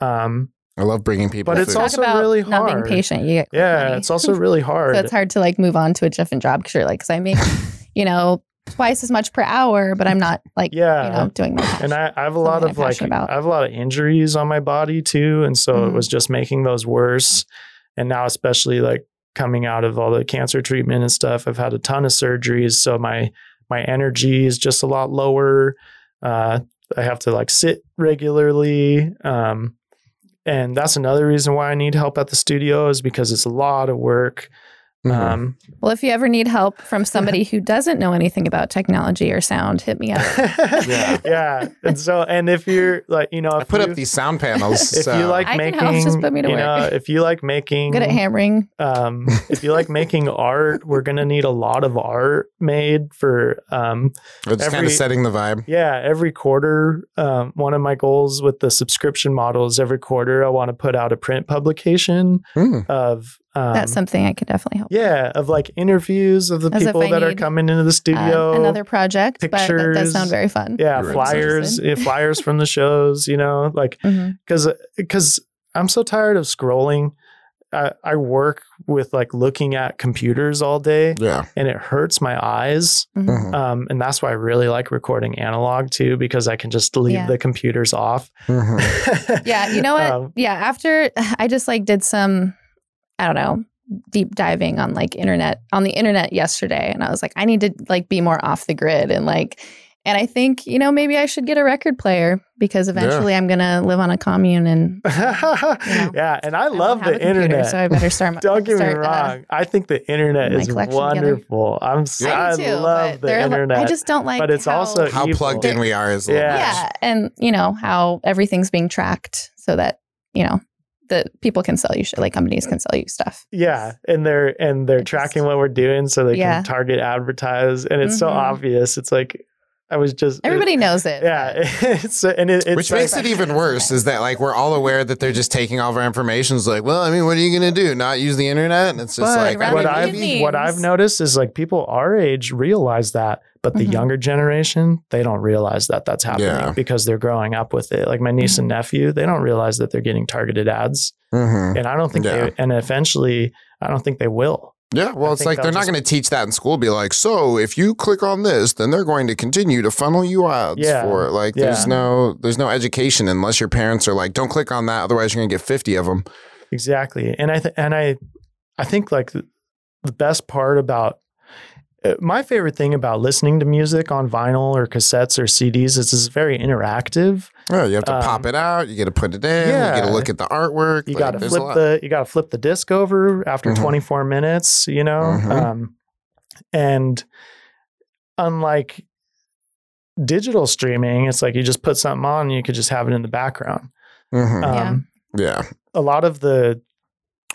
Um, I love bringing people. But it's food. Talk also about really not being patient. You get yeah, money. it's also really hard. so it's hard to like move on to a different job because you're like, because I make, you know, twice as much per hour, but I'm not like, Yeah. you know, doing my passion. and I, I have a lot of like about. I have a lot of injuries on my body too, and so it Mhm. was just making those worse. And now, especially like coming out of all the cancer treatment and stuff, I've had a ton of surgeries, so my my energy is just a lot lower. Uh, I have to like sit regularly, um, and that's another reason why I need help at the studio is because it's a lot of work. Mhm. Um, well, if you ever need help from somebody who doesn't know anything about technology or sound, hit me up. yeah, yeah. And so, and if you're like, you know, I put you, up these sound panels. if so- you like I can making, help, just put me to you work. know, if you like making, Good at hammering. um, if you like making art, we're gonna need a lot of art made for, um, we're just kind of setting the vibe. yeah, every quarter. Um, one of my goals with the subscription model is every quarter I want to put out a print publication Mm. of, um, That's something I could definitely help. yeah, of like interviews of the As people that are coming into the Uh, studio. another project, but that pictures. does sound very fun. yeah, You're flyers, flyers from the shows. You know, like because because I'm so tired of scrolling. I, I work with like looking at computers all day, Yeah. and it hurts my eyes. Mhm. Mhm. Um, and that's why I really like recording analog too, because I can just leave Yeah. the computers off. Mhm. Yeah, you know what? Um, yeah, after I just like did some, I don't know, deep diving on like internet on the internet yesterday, and I was like, I need to like be more off the grid and like, and I think you know maybe I should get a record player because eventually I'm gonna live on a commune and yeah, and I I love have the a computer, internet. so I better start. my- Don't get me start, uh, wrong. I think the internet is collection together. wonderful. I'm so, I, I do too, love the there are- internet. I just don't like. but it's how- also How evil. plugged in we are is a Yeah. yeah, and you know how everything's being tracked so that you know that people can sell you shit, like companies can sell you stuff. Yeah, and they're and they're It just- tracking what we're doing so they Yeah. can target advertise, and it's so Mhm. obvious. It's like I was just Everybody knows it. yeah, it's and it, it's Which makes like- it even worse is that like we're all aware that they're just taking all of our information. It's like, well, I mean, what are you gonna do? Not use the internet? And it's just But like what I've memes. what I've noticed is like people our age realize that, but the Mhm. younger generation they don't realize that that's happening Yeah. because they're growing up with it. Like my niece and nephew, they don't realize that they're getting targeted ads, Mhm. and I don't think Yeah. they and eventually I don't think they will. Yeah, well, I it's like they're not going to teach that in school. Be like, so if you click on this, then they're going to continue to funnel you ads Yeah, for it. Like, there's no, there's no education unless your parents are like, don't click on that, otherwise you're going to get fifty of them. Exactly. And I th- and I I think like the, best part about my favorite thing about listening to music on vinyl or cassettes or CDs is it's very interactive. Oh, you have to Um, pop it out. You get to put it in. You get to look at the artwork. You like, got to flip the you got to flip the disc over after Mhm. 24 minutes, you know. Mhm. Um, and unlike digital streaming, it's like you just put something on and you could just have it in the background. Mhm. Um, Yeah. yeah. A lot of the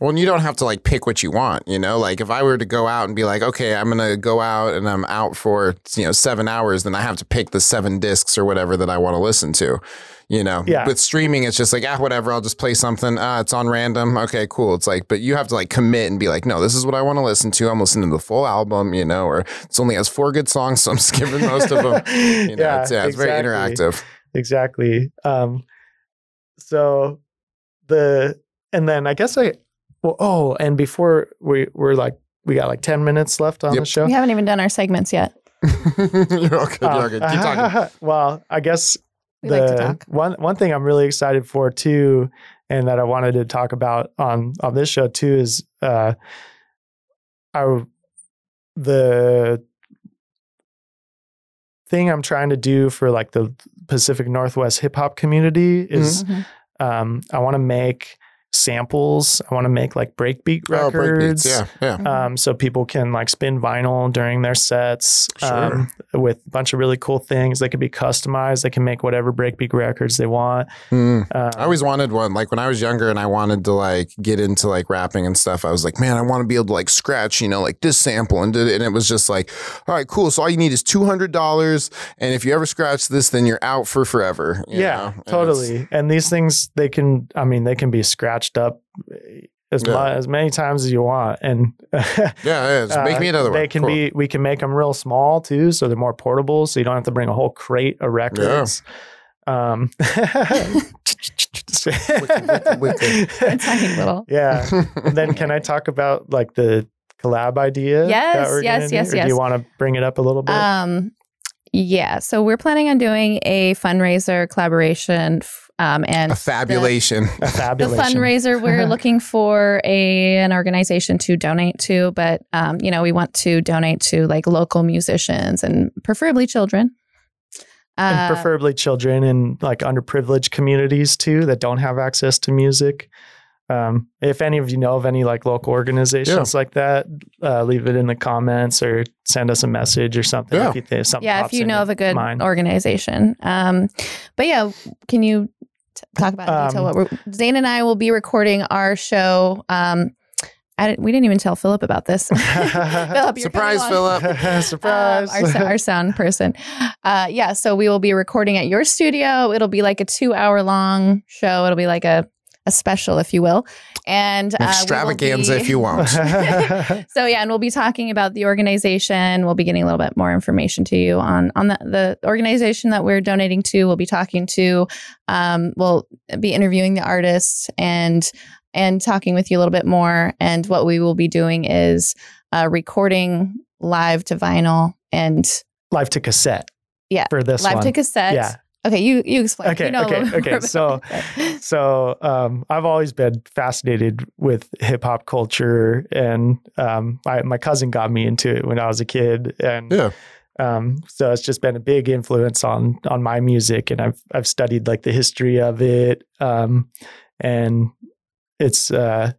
Well, and you don't have to like pick what you want, you know? Like if I were to go out and be like, okay, I'm going to go out and I'm out for, you know, seven hours, then I have to pick the seven discs or whatever that I want to listen to, you know? Yeah. With streaming, it's just like, ah, whatever, I'll just play something. Ah, it's on random. Okay, cool. It's like, but you have to like commit and be like, no, this is what I want to listen to. I'm listening to the full album, you know, or it's only has four good songs, so I'm skipping most of them. You know, it's, yeah, it's very exactly. interactive. Exactly. Um, so the and then I guess I well oh and before we we're like we got like 10 minutes left on Yep. the show. We haven't even done our segments yet. you're okay. You're Uh, okay. Keep talking. well, I guess We the like to talk. one one thing I'm really excited for too, and that I wanted to talk about on on this show too is uh, our the thing I'm trying to do for like the Pacific Northwest hip hop community is Mhm. um, I want to make samples. I want to make like breakbeat Oh, records. breakbeats. Yeah. Yeah. Um, so people can like spin vinyl during their sets Sure. um, with a bunch of really cool things. They can be customized. They can make whatever breakbeat records they want. Mm. Um, I always wanted one. Like when I was younger and I wanted to like get into like rapping and stuff, I was like, man, I want to be able to like scratch, you know, like this sample and do it. And it was just like, all right, cool. So all you need is two hundred dollars, and if you ever scratch this, then you're out for forever. you know? yeah, And totally. And these things, they can. I mean, they can be scratched up as Yeah. mu- as many times as you want, and Yeah, yeah. Just make uh, me another one. They can Cool. be. We can make them real small too, so they're more portable. So you don't have to bring a whole crate of records. Um, Tiny little. Yeah. And then can I talk about like the collab idea? Yes, that we're yes, gonna do? yes, Or Do you want to bring it up a little bit? Um, yeah. So we're planning on doing a fundraiser collaboration, f- um, and a fabulation. a the fundraiser we're looking for a an organization to donate to, but um, you know we want to donate to like local musicians and preferably children. and Uh, preferably children in like underprivileged communities too that don't have access to music. Um, if any of you know of any like local organizations like that, uh, leave it in the comments or send us a message or something. Yeah. If you think something yeah, if you know of a good mind. organization. Um, but yeah, can you t- talk about in detail Um, what we're, Zane and I will be recording our show. Um, I didn't, we didn't even tell Philip about this. Philip, you're Surprise. Philip. Surprise! Um, our, our sound person. Uh, yeah, so we will be recording at your studio. It'll be like a two hour long show. It'll be like a, a special, if you will. And uh, Extravaganza, be- if you want. So yeah, and we'll be talking about the organization. We'll be getting a little bit more information to you on on the, the organization that we're donating to. We'll be talking to. Um, we'll be interviewing the artists and and talking with you a little bit more. And what we will be doing is uh, recording live to vinyl and live to cassette. Yeah, For this live one. to cassette. Yeah. Okay, you you explain. Okay, You know okay, okay. So- it. So um, I've always been fascinated with hip hop culture, and um, my my cousin got me into it when I was a kid, and Yeah. um, so it's just been a big influence on on my music, and I've I've studied like the history of it, um, and it's uh,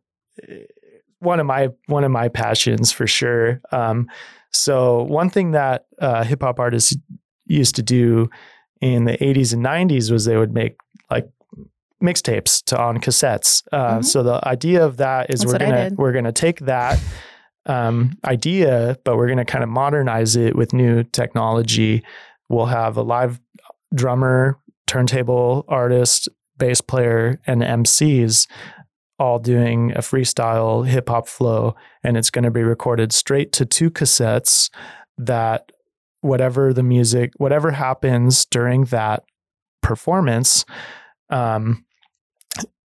one of my one of my passions for sure. Um, so one thing that uh, hip hop artists used to do in the 80s and 90s was they would make like mixtapes to on cassettes. Uh, Mhm. So the idea of that is That's we're gonna we're gonna take that um, idea, but we're gonna kind of modernize it with new technology. We'll have a live drummer, turntable artist, bass player, and MCs all doing a freestyle hip hop flow, and it's going to be recorded straight to two cassettes that whatever the music, whatever happens during that performance, um,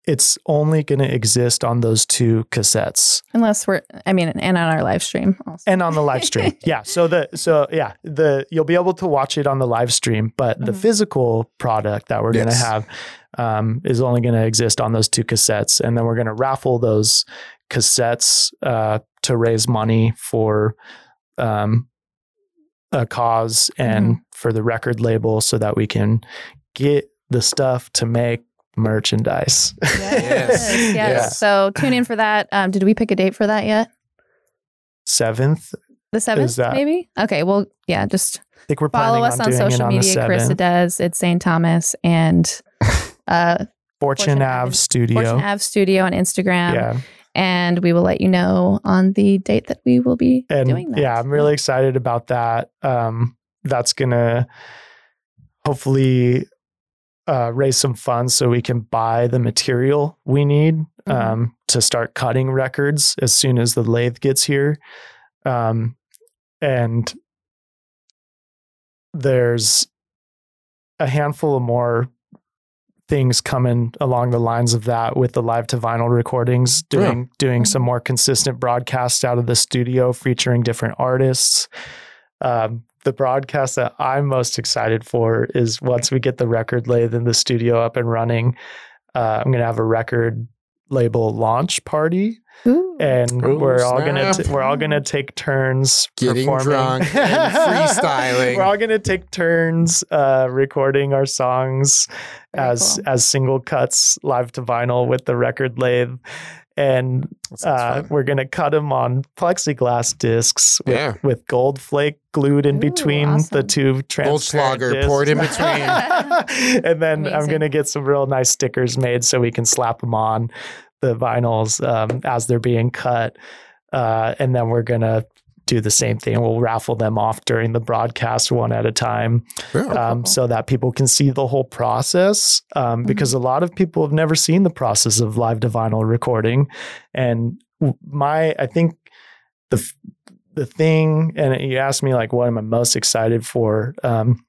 it's only going to exist on those two cassettes Unless we're, I mean, and on our live stream also. and on the live stream. yeah. So the so yeah the you'll be able to watch it on the live stream, but the Mhm. physical product that we're going to have um, is only going to exist on those two cassettes, and then we're going to raffle those cassettes uh, to raise money for um, a cause and for the record label so that we can get the stuff to make merchandise. Yes. yes. Yeah. So tune in for that. Um, did we pick a date for that yet? Seventh, The seventh, that- maybe. Okay. Well, yeah. Just I think we're follow planning us on on doing it social on the media. Chris seventh. does. It's St. Thomas and uh, Fortune Fortune Ave Ave- Studio. Fortune Ave Studio on Instagram. yeah, And we will let you know on the date that we will be and doing that. yeah, I'm really excited about that. Um, that's gonna hopefully uh, raise some funds so we can buy the material we need Mhm. um, to start cutting records as soon as the lathe gets here. Um, and there's a handful of more things coming along the lines of that with the live to vinyl recordings doing doing some more consistent broadcasts out of the studio featuring different artists. Um, the broadcast that i'm most excited for is once we get the record lathe in the studio up and running uh, i'm going to have a record label launch party Ooh. and Ooh, we're all gonna t- we're all gonna take turns Getting performing. drunk and freestyling. we're all gonna take turns uh, recording our songs Very as cool. as single cuts live to vinyl with the record lathe, and uh, we're gonna cut them on plexiglass discs with, Yeah. with gold flake glued in Ooh, between the two transparent Goldschlager discs. poured in between. and then I'm gonna get some real nice stickers made so we can slap them on the vinyls um, as they're being cut, uh, and then we're gonna do the same thing. We'll raffle them off during the broadcast one at a time Yeah. um, so that people can see the whole process. Um, because a lot of people have never seen the process of live to vinyl recording, and my I think the the thing, and you asked me like, what am I most excited for? Um,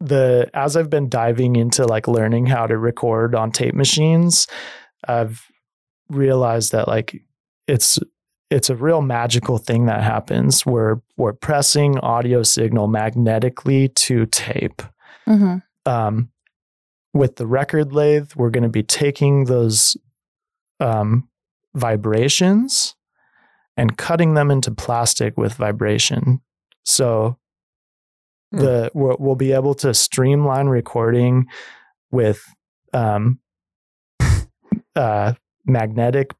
the as I've been diving into like learning how to record on tape machines, I've realized that like it's it's a real magical thing that happens where we're pressing audio signal magnetically to tape. Mhm. Um, with the record lathe, we're going to be taking those um, vibrations and cutting them into plastic with vibration. So Hmm. the we'll, we'll be able to streamline recording with um, uh, magnetic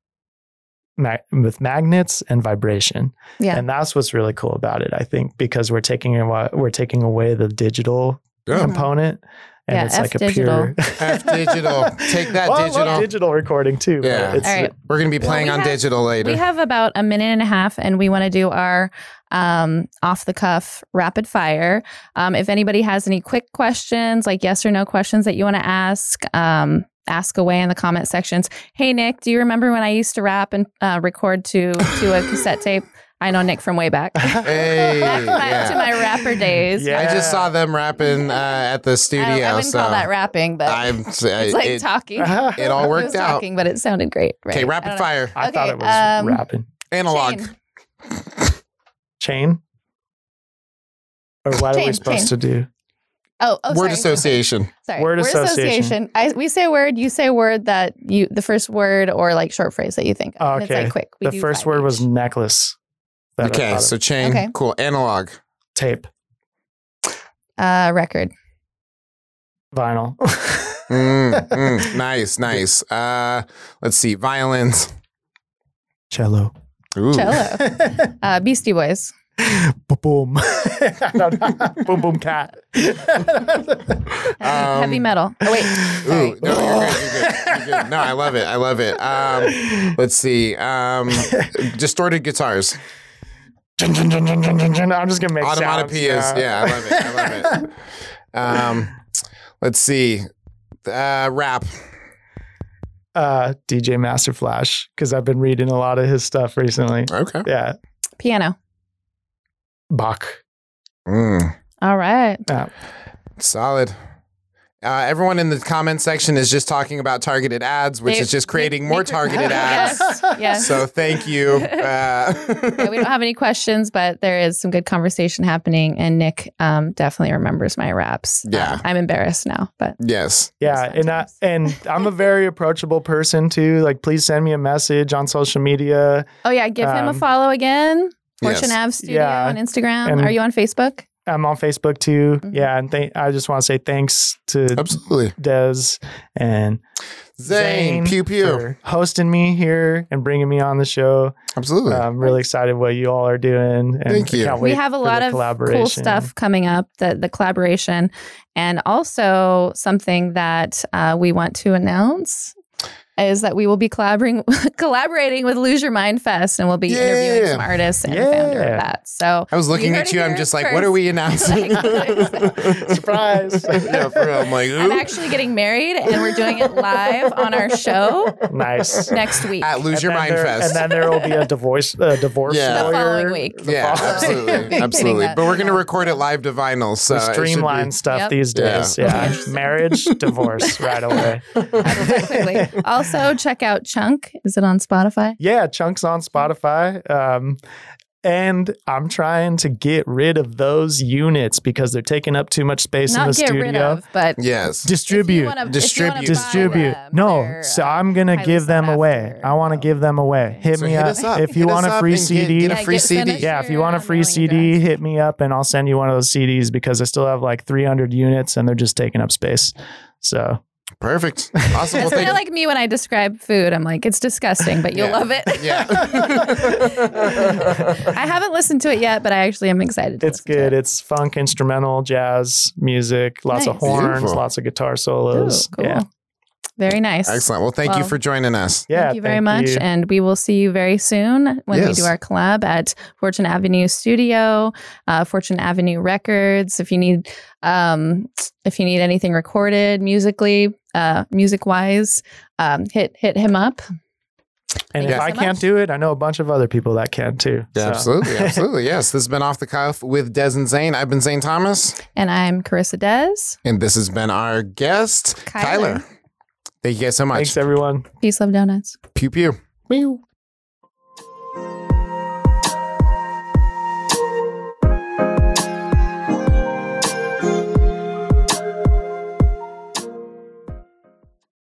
ma- with magnets and vibration. Yeah. And that's what's really cool about it, I think, because we're taking away, we're taking away the digital Yeah. component, and Yeah, it's F like a digital. pure F digital. Take that Well, I love digital. digital recording too. but Yeah. it's, All right. We're going to be Well, playing we on have- digital later. We have about a minute and a half, and we want to do our um, off the cuff rapid fire. Um, if anybody has any quick questions, like yes or no questions that you want to ask, um, ask away in the comment sections. Hey, Nick, do you remember when I used to rap and uh, record to to a cassette tape? I know Nick from way back. Hey, back to, my, yeah. to my rapper days. Yeah. I just saw them rapping uh, at the studio. don't- I wouldn't so call that rapping, but I'm. it's like it, talking. it all It was worked out. talking, but it sounded great. Right? Okay, rapid don't know. fire, I thought it was um, rapping. analog. Shane. Chain? Or what are we supposed chain. to do? Oh, oh Word sorry. association. Sorry. Word association. I, we say a word, you say a word that you, the first word or like short phrase that you think of. And It's Okay. like quick. We the do first five word was necklace. that Okay, so chain. Okay. Cool. Analog. tape, uh, record. vinyl. Mm, mm, nice, nice. Uh, let's see. Violins. Cello. Ooh. Cello. Uh, Beastie Boys. Boom boom. I don't boom boom cat. Uh, heavy Um, metal. Oh, wait. Ooh, no, you're good, you're good, you're good. No, I love it. I love it. Um, let's see. Um, distorted guitars. I'm just gonna make Automatopoeias. sounds, Yeah, I love it. I love it. Um, let's see. Uh, rap. Uh, DJ Master Flash because I've been reading a lot of his stuff recently. Okay. Yeah, Piano. Bach. Mm, All right. solid. Uh, everyone in the comment section is just talking about targeted ads, which They- is just creating they- more they- targeted ads. Yes. Yes. So thank you. Uh, yeah, we don't have any questions, but there is some good conversation happening, and Nick um, definitely remembers my raps. Yeah. Um, I'm embarrassed now, but yes. Yeah, and I, and I'm a very approachable person too. Like, please send me a message on social media. oh yeah, give him a Um, follow again. Fortune Yes. Ave Studio Yeah. on Instagram. And- Are you on Facebook? I'm on Facebook too. Mhm. Yeah, and th- I just want to say thanks to Absolutely. Des and Zane, pew pew. for hosting me here and bringing me on the show. Absolutely. I'm really excited what you all are doing. And Thank you. we have a lot of cool stuff coming up the the collaboration and also something that uh, we want to announce is that we will be collaborating collaborating with Lose Your Mind Fest and we'll be interviewing some artists and the founder of that. So I was looking at you. I'm just like, first. what are we announcing? Surprise. yeah, for real. I'm like, I'm actually getting married and we're doing it live on our show nice. next week. at Lose And Your Mind there- Fest. And then there will be a divorce uh, divorce Yeah. The lawyer. following week. The yeah, following- absolutely, absolutely. But we're gonna record it live to vinyl, so We streamline stuff Yep. these days. Yeah. Marriage, divorce right away. Quickly. Also, check out Chunk. Is it on Spotify? Yeah, chunks on Spotify. Um, and I'm trying to get rid of those units because they're taking up too much space in the get studio. rid of, but Yes. Distribute. Distribute. distribute. No, so I'm gonna give them away. after. I want to give them away. Hit So me hit up. us up. if you Hit want a free and get- CD. get a Yeah, free get CD. finished yeah, if you want a uh, free CD, hit me up and I'll send you one of those CDs because I still have like 300 units and they're just taking up space. So Perfect. Awesome. Well, It's kind of like me when I describe food. I'm like, it's disgusting, but you'll Yeah. love it. Yeah. I haven't listened to it yet, but I actually am excited. To it's listen to good. it. It's funk, instrumental, jazz, music, lots of horns, Beautiful. lots of guitar solos. Ooh, cool. Yeah. Very nice. Excellent. Well, thank you for joining us. Yeah. thank you very much. you. And we will see you very soon when we do our collab at Fortune Avenue Studio, uh, Fortune Avenue Records. If you need, um, if you need anything recorded musically, uh, music wise, um, hit hit him up. And Thank if I so can't much. do it, I know a bunch of other people that can too. Yeah, So- absolutely. Absolutely. Yes. This has been Off the Cuff with Des and Zane. I've been Zane Thomas, And I'm Carissa Des. and this has been our guest, Kyler. Kyler. Thank you guys so much. Thanks, everyone. Peace, love, donuts. Pew pew. Meow.